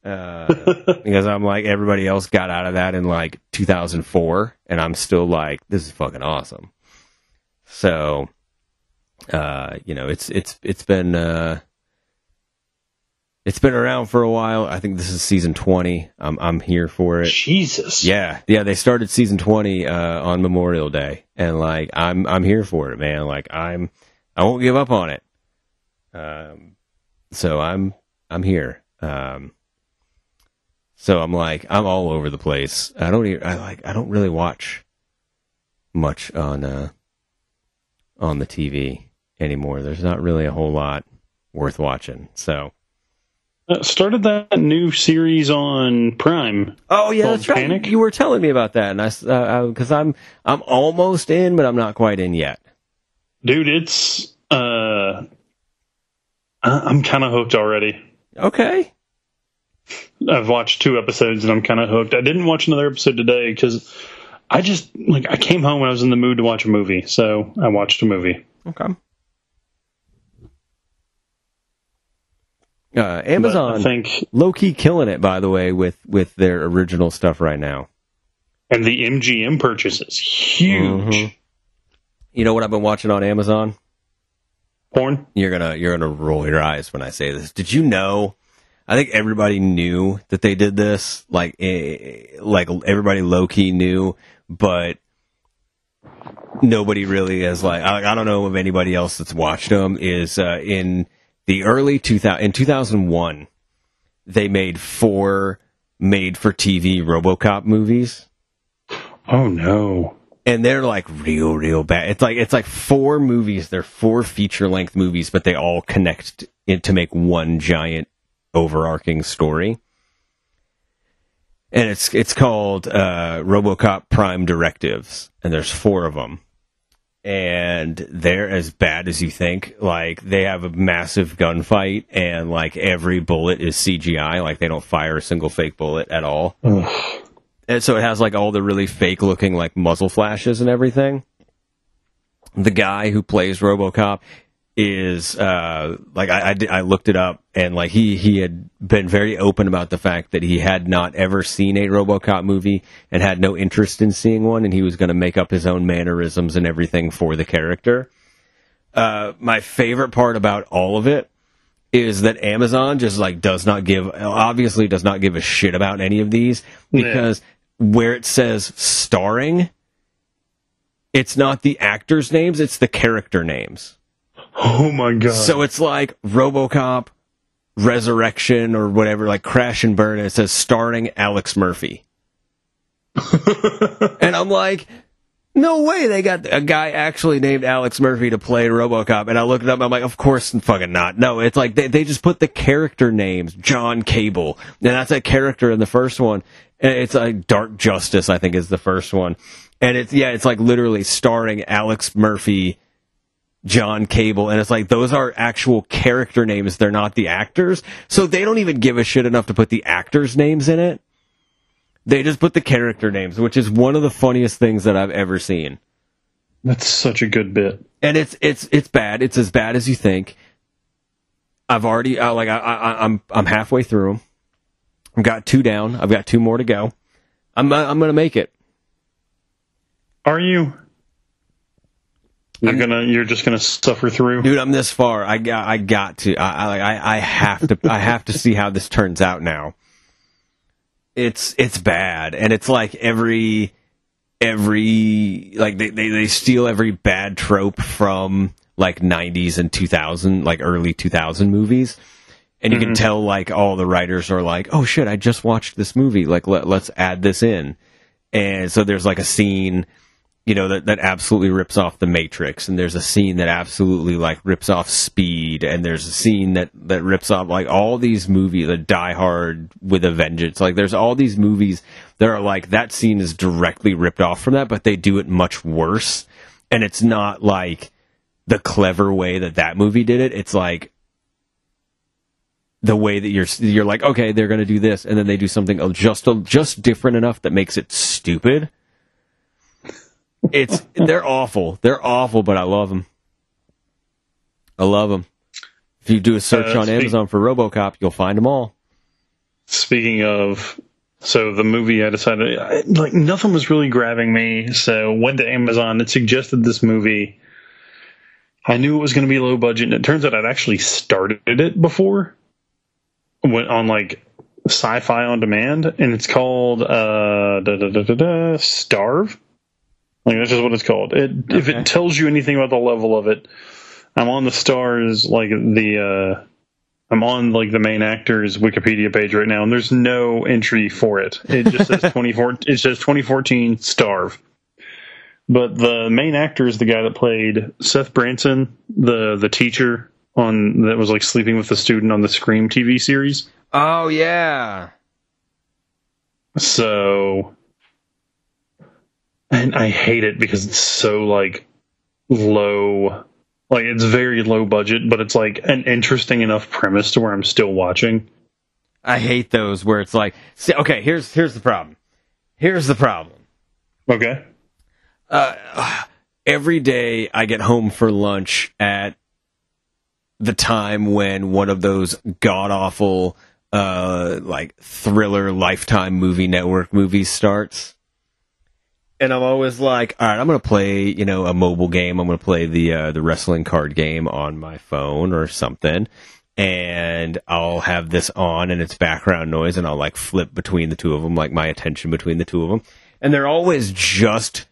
Uh, [laughs] because I'm like everybody else got out of that in like 2004, and I'm still like, this is fucking awesome. So, uh, you know, it's it's it's been uh, it's been around for a while. I think this is season 20. I'm I'm here for it. Jesus. Yeah, yeah. They started season twenty uh, on Memorial Day, and like I'm I'm here for it, man. Like I'm I won't give up on it. Um, so I'm I'm here. Um, so I'm like I'm all over the place. I don't even, I like I don't really watch much on uh on the TV anymore. There's not really a whole lot worth watching. So Uh, started that new series on Prime. Oh yeah, that's right. Panic? You were telling me about that, and I because I'm I'm almost in, but I'm not quite in yet. Dude, it's uh I'm kind of hooked already. Okay. I've watched two episodes and I'm kind of hooked. I didn't watch another episode today cuz I just like I came home and I was in the mood to watch a movie, so I watched a movie. Okay. Uh, But Amazon I think low key killing it, by the way, with with their original stuff right now. and the MGM purchases is huge. Mhm. You know what I've been watching on Amazon? Porn? You're gonna you're gonna roll your eyes when I say this. Did you know? I think everybody knew that they did this. Like eh, like everybody low key knew, but nobody really is like. I, I don't know of anybody else that's watched them. Is uh, in the early 2000 in 2001, they made four made for TV RoboCop movies Oh no. and they're like real, real bad. It's like it's like four movies. They're four feature length movies, but they all connect in to make one giant overarching story. And it's it's called uh, RoboCop Prime Directives, and there's four of them, and they're as bad as you think. Like they have a massive gunfight, and like every bullet is CGI. Like they don't fire a single fake bullet at all. Ugh. And so it has like all the really fake looking like muzzle flashes and everything. The guy who plays RoboCop is uh like I, I did- I looked it up and like he he had been very open about the fact that he had not ever seen a RoboCop movie and had no interest in seeing one and he was going to make up his own mannerisms and everything for the character. Uh my favorite part about all of it is that Amazon just like does not give obviously does not give a shit about any of these because where it says starring it's not the actors names it's the character names Oh my god. so it's like RoboCop Resurrection or whatever like Crash and Burn and it says starring Alex Murphy [laughs] and I'm like no way they got a guy actually named Alex Murphy to play RoboCop. And I looked it up. I'm like, of course, fucking not. No, it's like they, they just put the character names, John Cable. And that's a character in the first one. And it's like Dark Justice, I think is the first one. And it's, yeah, it's like literally starring Alex Murphy, John Cable. And it's like, those are actual character names. They're not the actors. So they don't even give a shit enough to put the actors' names in it. They just put the character names, which is one of the funniest things that I've ever seen. That's such a good bit. And it's it's it's bad. It's as bad as you think. I've already uh, like I, I I'm I'm halfway through 'em. I've got two down. I've got two more to go. I'm uh, I'm gonna make it. Are you? You're gonna. You're just gonna suffer through. dude. I'm this far. I got. I got to. I. I. I- I have to. I have to see how this turns out now. It's. It's bad, and it's like every. Every like they, they they steal every bad trope from like 90s and 2000 like early 2000 movies and you can mm-hmm. tell like all the writers are like oh shit i just watched this movie like let, let's add this in and so there's like a scene you know that, that absolutely rips off the matrix and there's a scene that absolutely like rips off speed and there's a scene that that rips off like all these movies the die hard with a vengeance. Like there's all these movies that are like that scene is directly ripped off from that but they do it much worse. And it's not like the clever way that that movie did it. It's like the way that you're you're like okay they're going to do this and then they do something just just different enough that makes it stupid it's they're awful. They're awful, but I love them. I love them. If you do a search Uh, on speak- Amazon for RoboCop, you'll find them all. Speaking of, so the movie I decided I, like nothing was really grabbing me, so went to Amazon. It suggested this movie. I knew it was going to be low budget, and it turns out I'd actually started it before. Went on like Sci-Fi on Demand, and it's called uh, da, da, da, da, da, Starve. Like that's just what it's called. It if it tells you anything about the level of it, I'm on the stars like the. uh I'm on like the main actor's Wikipedia page right now, and there's no entry for it. It just says [laughs] 24. It says 2014 Starve. But the main actor is the guy that played Seth Branson, the the teacher on that was like sleeping with the student on the Scream TV series. Oh yeah. So, and I hate it because it's so like low, like it's very low budget, but it's like an interesting enough premise to where I'm still watching. I hate those where it's like, see, okay, here's here's the problem. Here's the problem. Okay. Every day I get home for lunch at the time when one of those god awful uh like thriller lifetime movie network movies starts. And I'm always like, all right, I'm gonna play, you know, a mobile game. I'm gonna play the uh, the wrestling card game on my phone or something, and I'll have this on and it's background noise, and I'll like flip between the two of them, like my attention between the two of them, and they're always just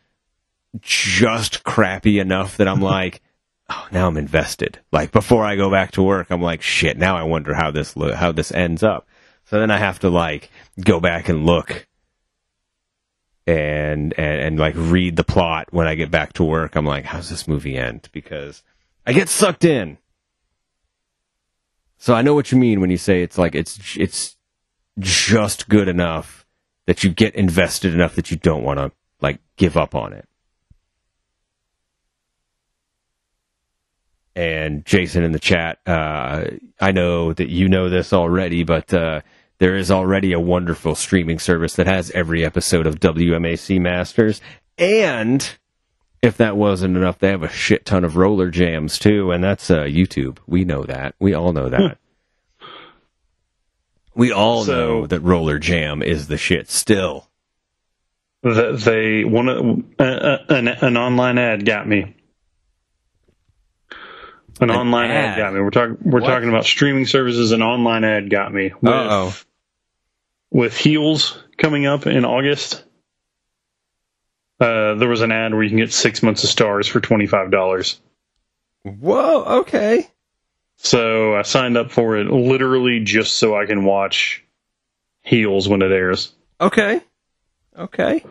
just crappy enough that I'm like, [laughs] oh, now I'm invested. Like before I go back to work, I'm like, shit. Now I wonder how this lo- how this ends up. So then I have to like go back and look and, and and like read the plot when I get back to work. I'm like, how's this movie end? Because I get sucked in. So I know what you mean when you say it's like it's it's just good enough that you get invested enough that you don't want to like give up on it. And Jason in the chat, uh, I know that you know this already, but uh, there is already a wonderful streaming service that has every episode of WMAC Masters. And if that wasn't enough, they have a shit ton of roller jams too, and that's uh, YouTube. We know that. We all know that. We all So- know that roller jam is the shit still. That they one uh, uh, an an online ad got me. An, An online ad. ad? got me. We're talking we're What? talking about streaming services. An online ad got me. Uh-oh. With Heels coming up in August, uh, there was an ad where you can get six months of Starz for twenty five dollars. Whoa, okay. So I signed up for it literally just so I can watch Heels when it airs. Okay. Okay.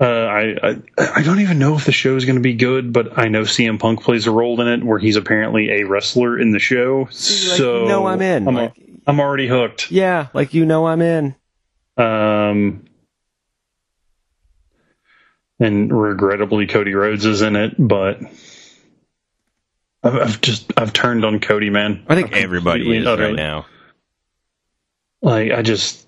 Uh, I, I I don't even know if the show is going to be good, but I know CM Punk plays a role in it, where he's apparently a wrestler in the show. like, so you know I'm in. I'm, Like- I'm already hooked. Yeah, like you know I'm in. Um, and regrettably, Cody Rhodes is in it, but I've, I've just I've turned on Cody, man. I think I've everybody completely, is right now. Like I just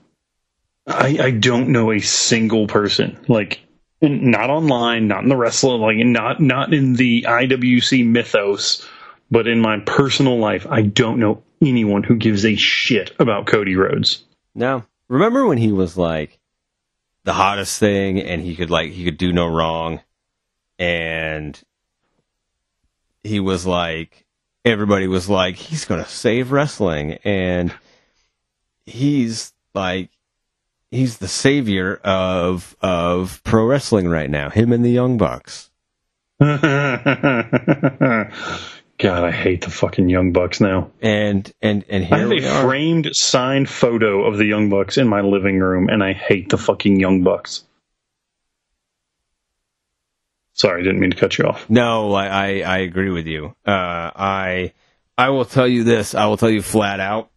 I I don't know a single person like not online, not in the wrestling, like not not in the IWC mythos, but in my personal life, I don't know anyone who gives a shit about Cody Rhodes. No. Remember when he was like the hottest thing and he could like he could do no wrong? And he was like everybody was like he's going to save wrestling. And he's like he's the savior of of pro wrestling right now. Him and the young bucks [laughs] God, I hate the fucking Young Bucks now. and and and here I have a are framed signed photo of the Young Bucks in my living room, and I hate the fucking Young Bucks. Sorry, I didn't mean to cut you off. No, I, I, I agree with you. Uh, I I will tell you this. I will tell you flat out.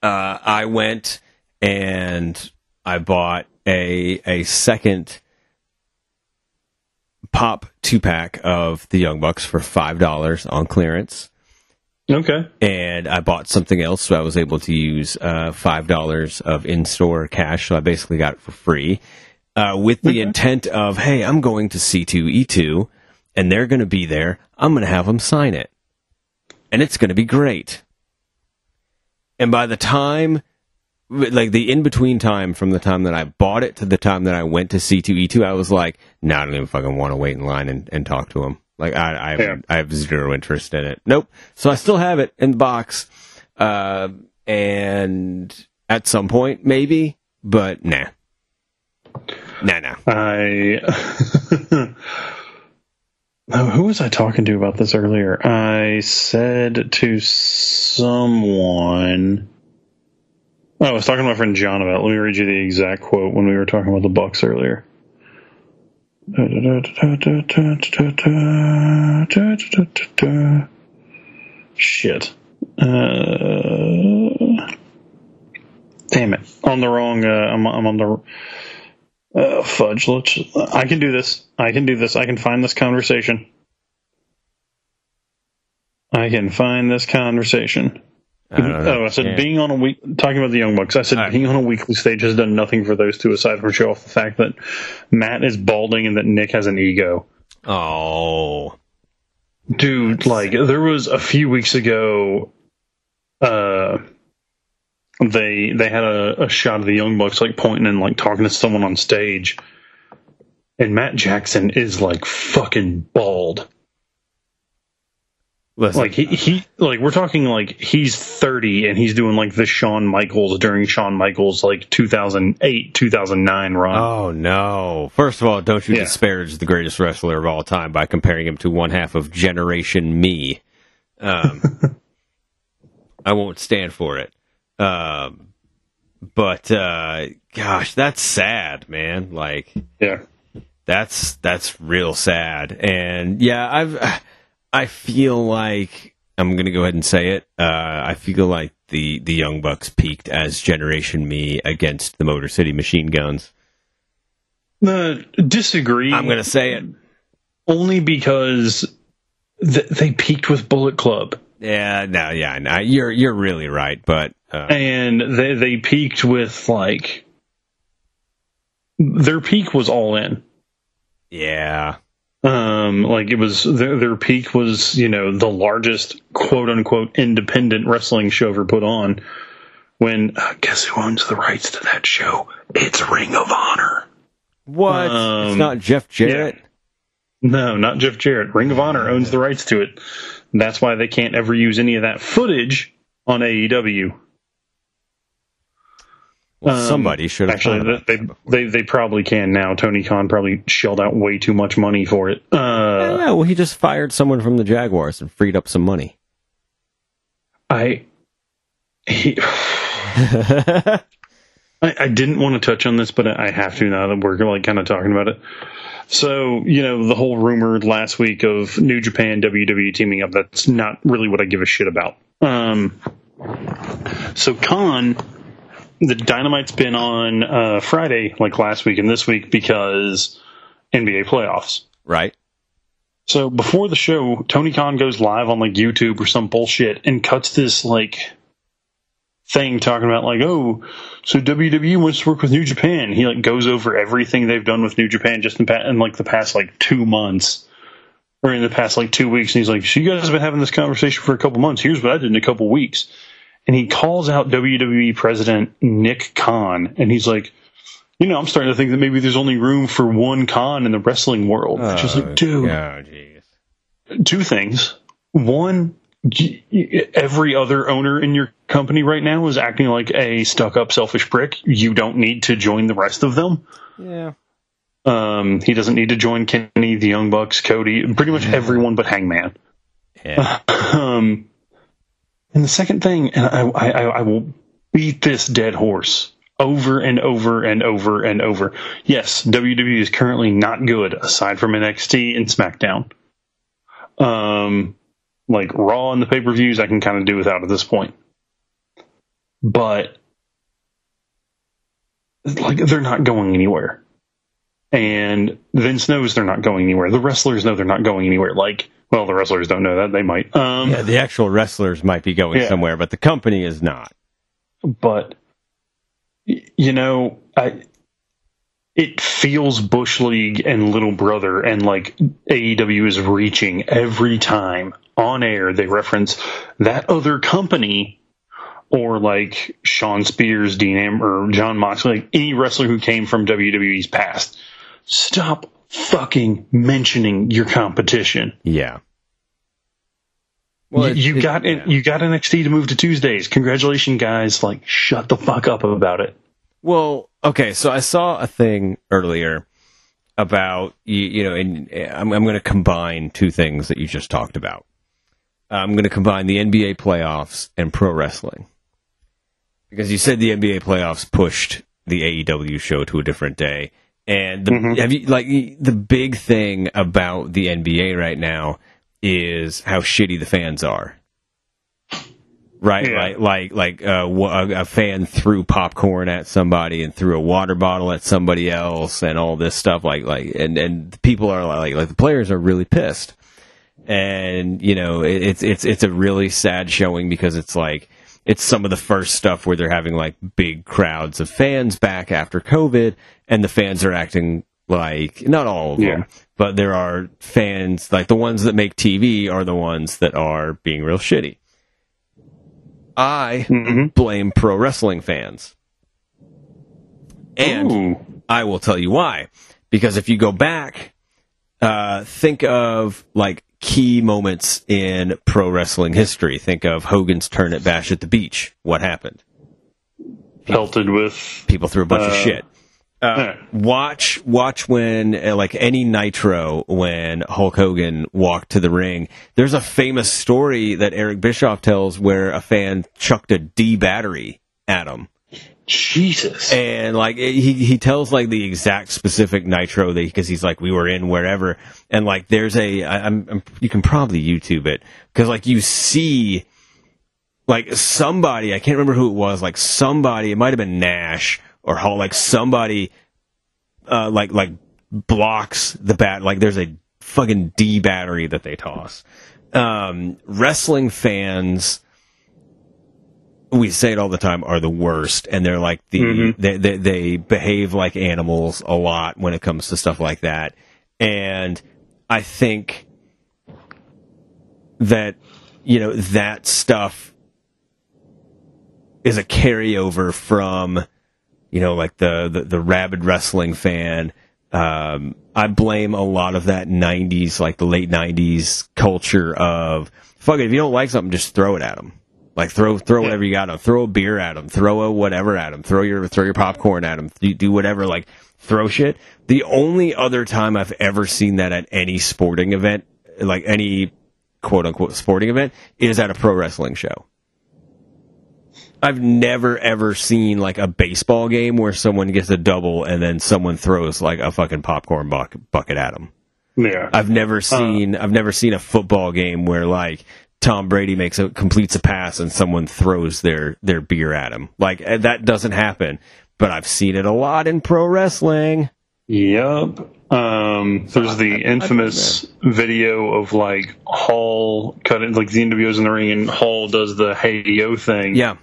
Uh, I went and I bought a a second pop two pack of the Young Bucks for five dollars on clearance, Okay. and I bought something else, so I was able to use uh, five dollars of in store cash. So I basically got it for free uh, with the intent of, hey, I'm going to C2E2 and they're going to be there. I'm going to have them sign it. And it's going to be great. And by the time, like the in between time from the time that I bought it to the time that I went to C2E2, I was like, no, I don't even fucking want to wait in line and, and talk to him. Like, I, I, have, Yeah. I have zero interest in it. Nope. So I still have it in the box. Uh, and at some point, maybe, but nah. Nah, nah. I. [laughs] Oh, Who was I talking to about this earlier? I said to someone. I was talking to my friend John about. it. Let me read you the exact quote when we were talking about the Bucks earlier. Shit. Uh, damn it, on the wrong. Uh, I'm, I'm on the uh, fudge. Let's. I can do this. I can do this. I can find this conversation. I can find this conversation. Oh, I said understand. being on a week talking about the Young Bucks. I said right. being on a weekly stage has done nothing for those two aside from show off the fact that Matt is balding and that Nick has an ego. Oh, Dude, like there was a few weeks ago, uh, they they had a, a shot of the Young Bucks like pointing and like talking to someone on stage, and Matt Jackson is like fucking bald. Listen. Like he, he like we're talking like he's 30 and he's doing like the Shawn Michaels during Shawn Michaels like 2008 2009 run. Oh no! First of all, don't you Yeah. disparage the greatest wrestler of all time by comparing him to one half of Generation Me. Um, [laughs] I won't stand for it. Um, but uh, gosh, that's sad, man. Like yeah. that's that's real sad. And yeah, I've I feel like I'm gonna go ahead and say it. Uh, I feel like the the Young Bucks peaked as Generation Me against the Motor City Machine Guns. Uh, disagree. I'm gonna say it. only because th- they peaked with Bullet Club Yeah, no, yeah, no, you're you're really right, but uh, and they they peaked with like their peak was all in. yeah, Um, like it was their, their peak was you know the largest quote unquote independent wrestling show ever put on. When uh, guess who owns the rights to that show? It's Ring of Honor. what? it's Um, not Jeff Jarrett. No, not Jeff Jarrett. Ring of Honor owns the rights to it. That's why they can't ever use any of that footage on AEW. Well, um, somebody should have Actually, they, they they probably can now. Tony Khan probably shelled out way too much money for it. Yeah, Uh, yeah, well, he just fired someone from the Jaguars and freed up some money. I, he, [sighs] I I didn't want to touch on this, but I have to now that we're like kind of talking about it. So you know the whole rumor last week of New Japan WWE teaming up. That's not really what I give a shit about. Um, so Khan, the Dynamite's been on uh, Friday like last week and this week because NBA playoffs. right? So before the show, Tony Khan goes live on like YouTube or some bullshit and cuts this like thing talking about like, oh, so WWE wants to work with New Japan. He like goes over everything they've done with New Japan just in, pa- in like the past like two months or in the past like two weeks. And he's like, so you guys have been having this conversation for a couple months. Here's what I did in a couple weeks. And he calls out WWE president Nick Khan and he's like, you know, I'm starting to think that maybe there's only room for one Khan in the wrestling world. It's just like, dude, Oh, jeez. two things. One, every other owner in your company right now is acting like a stuck up, selfish prick. You don't need to join the rest of them. Yeah. Um, he doesn't need to join Kenny, the Young Bucks, Cody, pretty much everyone but Hangman. Yeah. [laughs] Um, and the second thing, and I, I, I will beat this dead horse over and over and over and over. Yes, WWE is currently not good aside from NXT and SmackDown. Um, like Raw and the pay per views, I can kind of do without at this point. But like they're not going anywhere. And Vince knows they're not going anywhere. The wrestlers know they're not going anywhere. Like, well, the wrestlers don't know that. They might. Um, yeah, the actual wrestlers might be going Yeah. somewhere, but the company is not. but you know, I it feels Bush League and Little Brother, and like AEW is reaching every time on air they reference that other company. Or like Shawn Spears, Dean Am or Jon Moxley, like any wrestler who came from WWE's past. Stop fucking mentioning your competition. Yeah. you, it- you it- got yeah. you got NXT to move to Tuesdays. Congratulations, guys! Like, shut the fuck up about it. Well, okay, so I saw a thing earlier about you, you know, and eh, I'm, I'm going to combine two things that you just talked about. I'm going to combine the NBA playoffs and pro wrestling because you said the NBA playoffs pushed the AEW show to a different day, and the, Mhm. have you like the big thing about the NBA right now is how shitty the fans are. right? Yeah. Like like like uh, a, a fan threw popcorn at somebody and threw a water bottle at somebody else and all this stuff. Like like and and people are like like the players are really pissed, and you know it, it's it's it's a really sad showing because it's like it's some of the first stuff where they're having like big crowds of fans back after COVID, and the fans are acting like not all of them, but there are fans like the ones that make TV are the ones that are being real shitty. I Mhm. blame pro wrestling fans. And Ooh. I will tell you why. Because if you go back, uh, think of like key moments in pro wrestling history. Think of Hogan's turn at Bash at the Beach. What happened? pelted with. People threw a bunch of Uh, shit. Uh, watch, watch when uh, like any Nitro when Hulk Hogan walked to the ring. There's a famous story that Eric Bischoff tells where a fan chucked a D battery at him. Jesus. and like he he tells like the exact specific nitro that because he's like we were in wherever. And like there's a I, I'm, I'm you can probably YouTube it. Because like you see like somebody I can't remember who it was like somebody it might have been Nash or Hall like somebody uh like like blocks the bat like there's a fucking D battery that they toss. Um wrestling fans we say it all the time are the worst. And they're like the Mhm. they, they they behave like animals a lot when it comes to stuff like that. And i think that you know that stuff is a carryover from you know like the the, the rabid wrestling fan. Um i blame a lot of that 90s like the late 90s culture of fuck it if you don't like something just throw it at them like throw throw whatever you got at 'em. Throw a beer at them. Throw a whatever at them. Throw your throw your popcorn at them. Do, whatever. Like throw shit. The only other time I've ever seen that at any sporting event, like any quote unquote sporting event, is at a pro wrestling show. I've never ever seen like a baseball game where someone gets a double and then someone throws like a fucking popcorn buck, bucket at them. Yeah. I've never uh. seen I've never seen a football game where like Tom Brady makes a completes a pass and someone throws their their beer at him. Like eh, that doesn't happen, but I've seen it a lot in pro wrestling. Yep. Um, there's the infamous video of like Hall cutting like the NWO's in the ring and Hall does the hey yo thing. Yeah.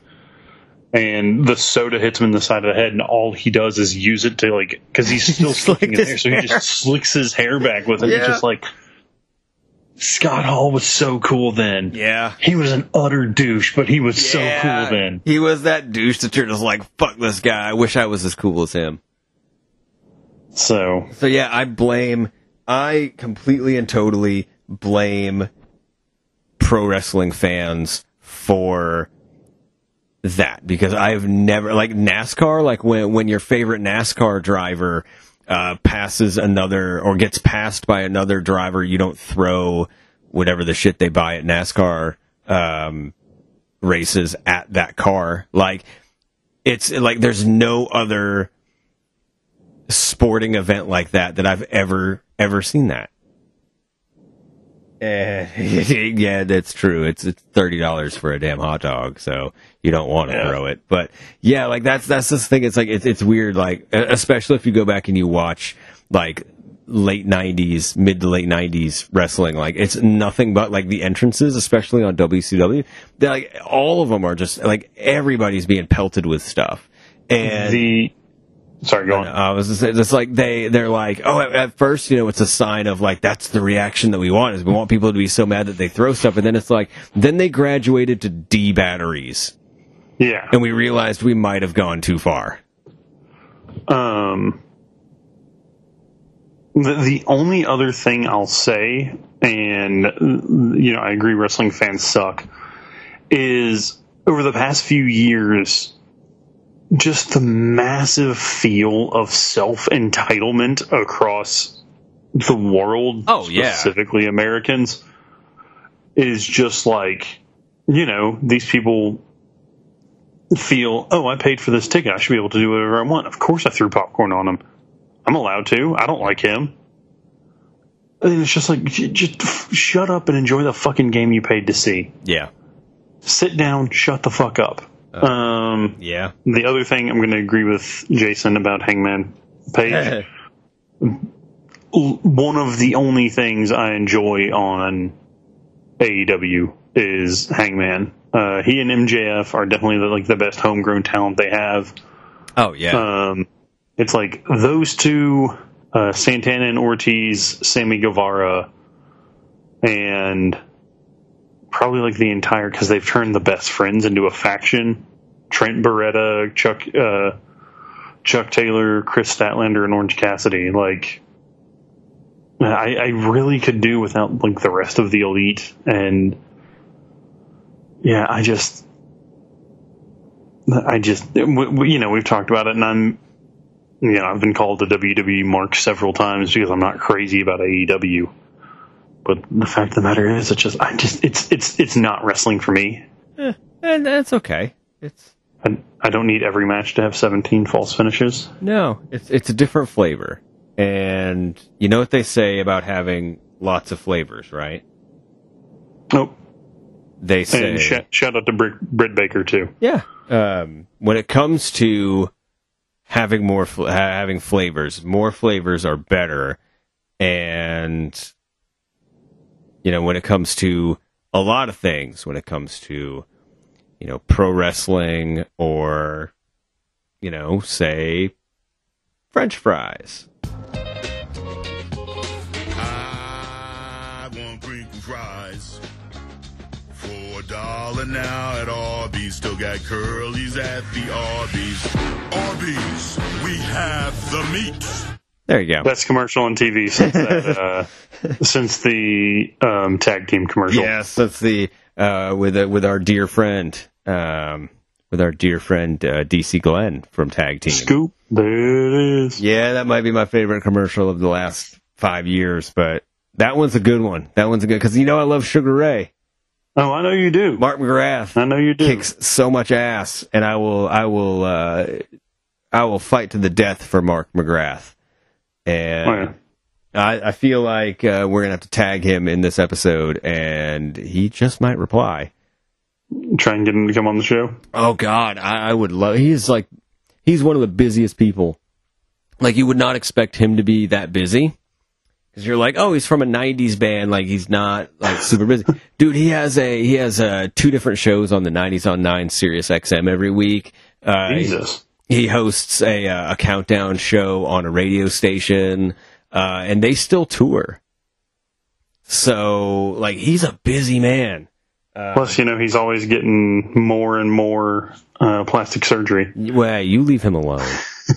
And the soda hits him in the side of the head, and all he does is use it to like because he's [laughs] still slicking his his hair, so he just [laughs] slicks his hair back with it. It's Yeah. just like Scott Hall was so cool then. Yeah. He was an utter douche, but he was so cool then. He was that douche that you're just like, fuck this guy. I wish I was as cool as him. So So yeah, I blame I completely and totally blame pro wrestling fans for that because I've never like NASCAR like when when your favorite NASCAR driver uh, passes another or gets passed by another driver, you don't throw whatever the shit they buy at NASCAR um, races at that car. Like it's like there's no other sporting event like that that I've ever ever seen that. Eh, [laughs] yeah, that's true. It's it's thirty dollars for a damn hot dog, so you don't want to Yeah. throw it. But yeah, like that's that's this thing. It's like it's it's weird. Like especially if you go back and you watch like late '90s, mid to late '90s wrestling. Like it's nothing but like the entrances, especially on WCW. They're like all of them are just like everybody's being pelted with stuff. And the sorry, go on. I was just it's like they they're like, oh, at, at first, you know, it's a sign of like that's the reaction that we want is we want people to be so mad that they throw stuff, and then it's like then they graduated to D batteries, Yeah. and we realized we might have gone too far. Um, the, the only other thing I'll say, and you know, I agree, wrestling fans suck, is over the past few years, just the massive feel of self entitlement across the world, Oh, yeah. specifically Americans, is just like, you know, these people feel, oh, I paid for this ticket. I should be able to do whatever I want. Of course, I threw popcorn on him. I'm allowed to. I don't like him. And it's just like, j- just f- shut up and enjoy the fucking game you paid to see. Yeah, sit down, shut the fuck up. Um, Yeah. the other thing I'm going to agree with Jason about Hangman Page. [laughs] one of the only things I enjoy on AEW is Hangman. Uh, he and MJF are definitely the, like the best homegrown talent they have. oh yeah. Um, it's like those two, uh, Santana and Ortiz, Sammy Guevara, and probably like the entire because they've turned the best friends into a faction. Trent Beretta, Chuck, uh, Chuck Taylor, Kris Statlander, and Orange Cassidy. Like, I, I really could do without like the rest of the elite, and yeah, I just, I just, we, you know, we've talked about it, and I'm, you know, I've been called the WWE mark several times because I'm not crazy about AEW. But the fact of the matter is, it's just, I just, it's, it's, it's not wrestling for me. and that's okay. It's I, don't need every match to have 17 false finishes. no, it's it's a different flavor. And you know what they say about having lots of flavors, right? Nope. They say And sh- shout out to Britt, Britt Baker too. Yeah. Um, when it comes to having more fl- having flavors, more flavors are better, and you know when it comes to a lot of things, when it comes to you know pro wrestling or you know say French fries. I want crinkle fries. For a dollar now at Arby's. Still got curlies at the Arby's. Arby's, we have the meat. There you go. Best commercial on TV since that, [laughs] uh, since the um, tag team commercial. Yes, that's the uh, with uh, with our dear friend, um, with our dear friend uh, DC Glenn from Tag Team. Scoop. There it is. Yeah, that might be my favorite commercial of the last five years, but that one's a good one. That one's a good because you know I love Sugar Ray. Oh, I know you do. Mark McGrath I know you do. kicks so much ass, and I will, I will, uh, I will fight to the death for Mark McGrath. And Oh, yeah. I, I feel like uh, we're gonna have to tag him in this episode, and he just might reply. Try and get him to come on the show. Oh God, I, I would love. He's like, he's one of the busiest people. Like you would not expect him to be that busy, because you're like, oh, he's from a '90s band. Like he's not like super busy, [laughs] dude. He has a he has uh, two different shows on the '90s on Nine Sirius XM every week. Uh, Jesus. he hosts a uh, a countdown show on a radio station, uh, and they still tour. So like he's a busy man. Plus, you know, he's always getting more and more uh, plastic surgery. Well, you leave him alone.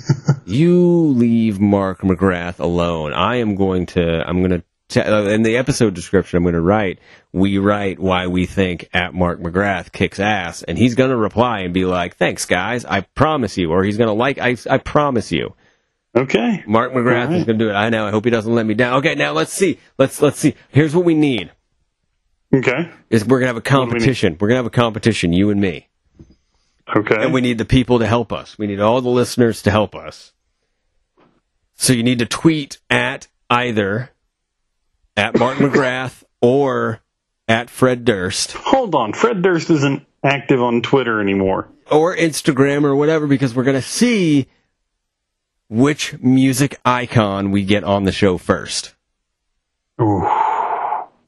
[laughs] you leave Mark McGrath alone. I am going to. I'm going to. Uh, in the episode description, I'm going to write. We write why we think at Mark McGrath kicks ass, and he's going to reply and be like, "Thanks, guys. I promise you." Or he's going to like, "I I promise you." Okay. Mark McGrath All is going to do it. I know. I hope he doesn't let me down. Okay, now let's see. Let's let's see. Here's what we need: Okay. is we're going to have a we competition. We're going to have a competition, you and me. Okay. And we need the people to help us. We need all the listeners to help us. So you need to tweet at either at Martin [laughs] McGrath or at Fred Durst Hold on. Fred Durst isn't active on Twitter anymore. or Instagram or whatever because we're going to see which music icon we get on the show first. Ooh.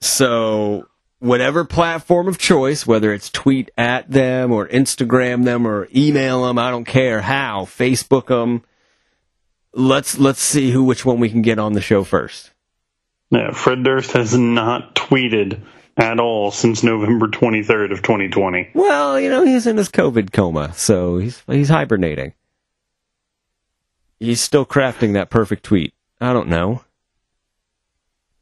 So whatever platform of choice, whether it's tweet at them or Instagram them or email them, I don't care how, Facebook them. Let's let's see who which one we can get on the show first. Yeah, Fred Durst has not tweeted at all since November 23rd of 2020. Well, you know he's in his COVID coma, so he's he's hibernating. He's still crafting that perfect tweet. I don't know.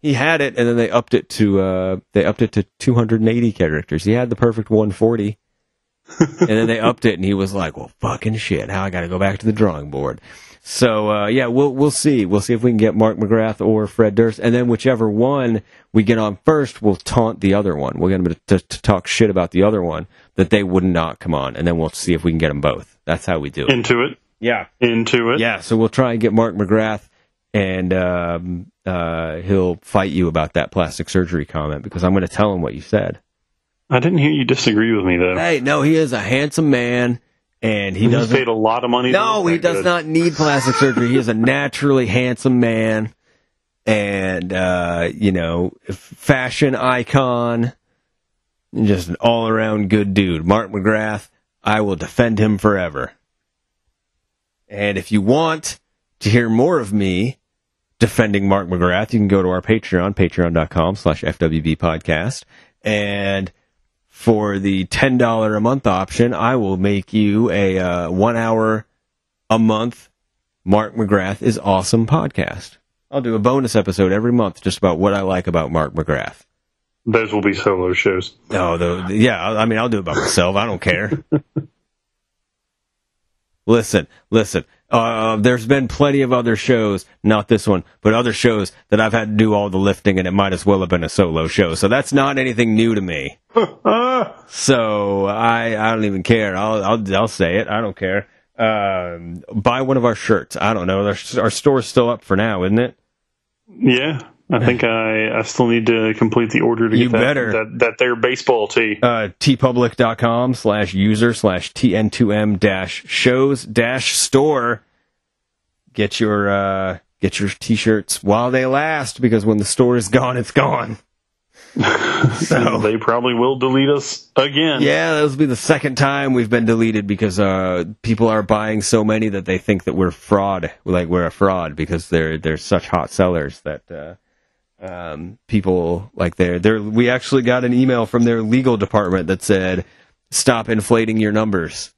He had it, and then they upped it to uh, they upped it to 280 characters. He had the perfect 140, [laughs] and then they upped it, and he was like, "Well, fucking shit! How I got to go back to the drawing board." So uh, yeah, we'll we'll see. We'll see if we can get Mark McGrath or Fred Durst, and then whichever one we get on first, we'll taunt the other one. We'll get them to, to, to talk shit about the other one that they would not come on, and then we'll see if we can get them both. That's how we do it. Into it. Yeah, Into it. yeah. So we'll try and get Mark McGrath, and um, uh, he'll fight you about that plastic surgery comment because I'm going to tell him what you said. I didn't hear you disagree with me though. Hey, no, he is a handsome man, and he doesn't. paid a lot of money. No, he does good. not need plastic surgery. He is a naturally handsome man, and uh, you know, fashion icon, just an all-around good dude. Mark McGrath, I will defend him forever. And if you want to hear more of me defending Mark McGrath, you can go to our Patreon, patreon.com slash FWB podcast. And for the $10 a month option, I will make you a uh, one hour a month Mark McGrath is awesome podcast. I'll do a bonus episode every month just about what I like about Mark McGrath. Those will be solo shows. Oh, the, the- yeah. I mean, I'll do it by myself. I don't care. [laughs] listen, listen. Uh, there's been plenty of other shows, not this one, but other shows that I've had to do all the lifting, and it might as well have been a solo show. So that's not anything new to me. [laughs] So I, I don't even care. I'll, I'll, I'll say it. I don't care. Um, buy one of our shirts. I don't know. Our, our store's still up for now, isn't it? yeah, I think I, I still need to complete the order to You get that, better. that that their baseball tee. uh, teepublic.com slash user slash tn2m dash shows dash store. Get your, uh, get your t-shirts while they last because when the store is gone, it's gone. [laughs] so, They probably will delete us again. yeah, this will be the second time we've been deleted because, uh, people are buying so many that they think that we're fraud, like we're a fraud because they're, they're such hot sellers that, uh, um, people like they're, they're, we actually got an email from their legal department that said, stop inflating your numbers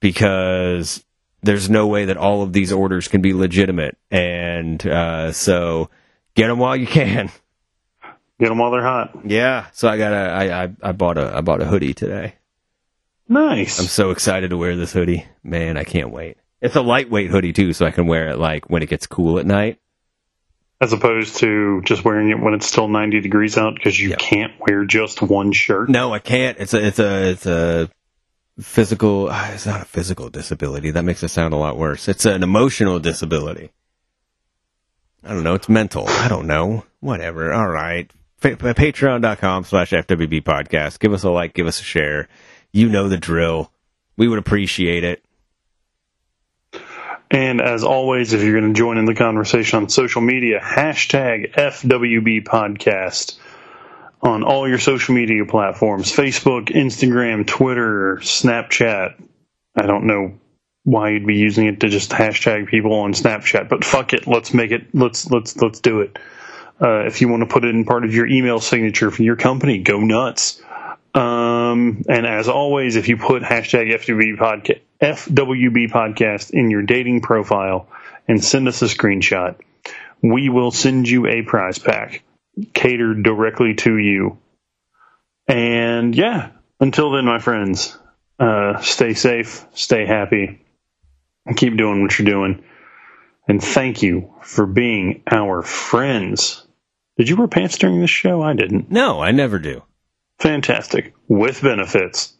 because there's no way that all of these orders can be legitimate. And, uh, so get them while you can. Get them while they're hot. Yeah. So I got a, I, I, I bought a, I bought a hoodie today. Nice. I'm so excited to wear this hoodie. Man, I can't wait. It's a lightweight hoodie too, so I can wear it like when it gets cool at night. As opposed to just wearing it when it's still 90 degrees out because you Yep. can't wear just one shirt. No, I can't. It's a, it's a, it's a physical. [sighs] It's not a physical disability. That makes it sound a lot worse. It's an emotional disability. I don't know. It's mental. I don't know. Whatever. All right. Pa- Patreon.com slash FWB podcast. Give us a like. Give us a share. You know the drill. We would appreciate it. And as always, if you're going to join in the conversation on social media, hashtag FWB podcast on all your social media platforms Facebook, Instagram, Twitter, Snapchat. I don't know why you'd be using it to just hashtag people on Snapchat, but fuck it. Let's make it, let's, let's, let's do it. Uh, if you want to put it in part of your email signature for your company, go nuts. Um, and as always, if you put hashtag FWB podcast, FWB podcast in your dating profile and send us a screenshot, we will send you a prize pack catered directly to you. And yeah, until then, my friends, uh, stay safe, stay happy, and keep doing what you're doing. And thank you for being our friends. Did you wear pants during this show? I didn't. No, I never do. Fantastic. With benefits.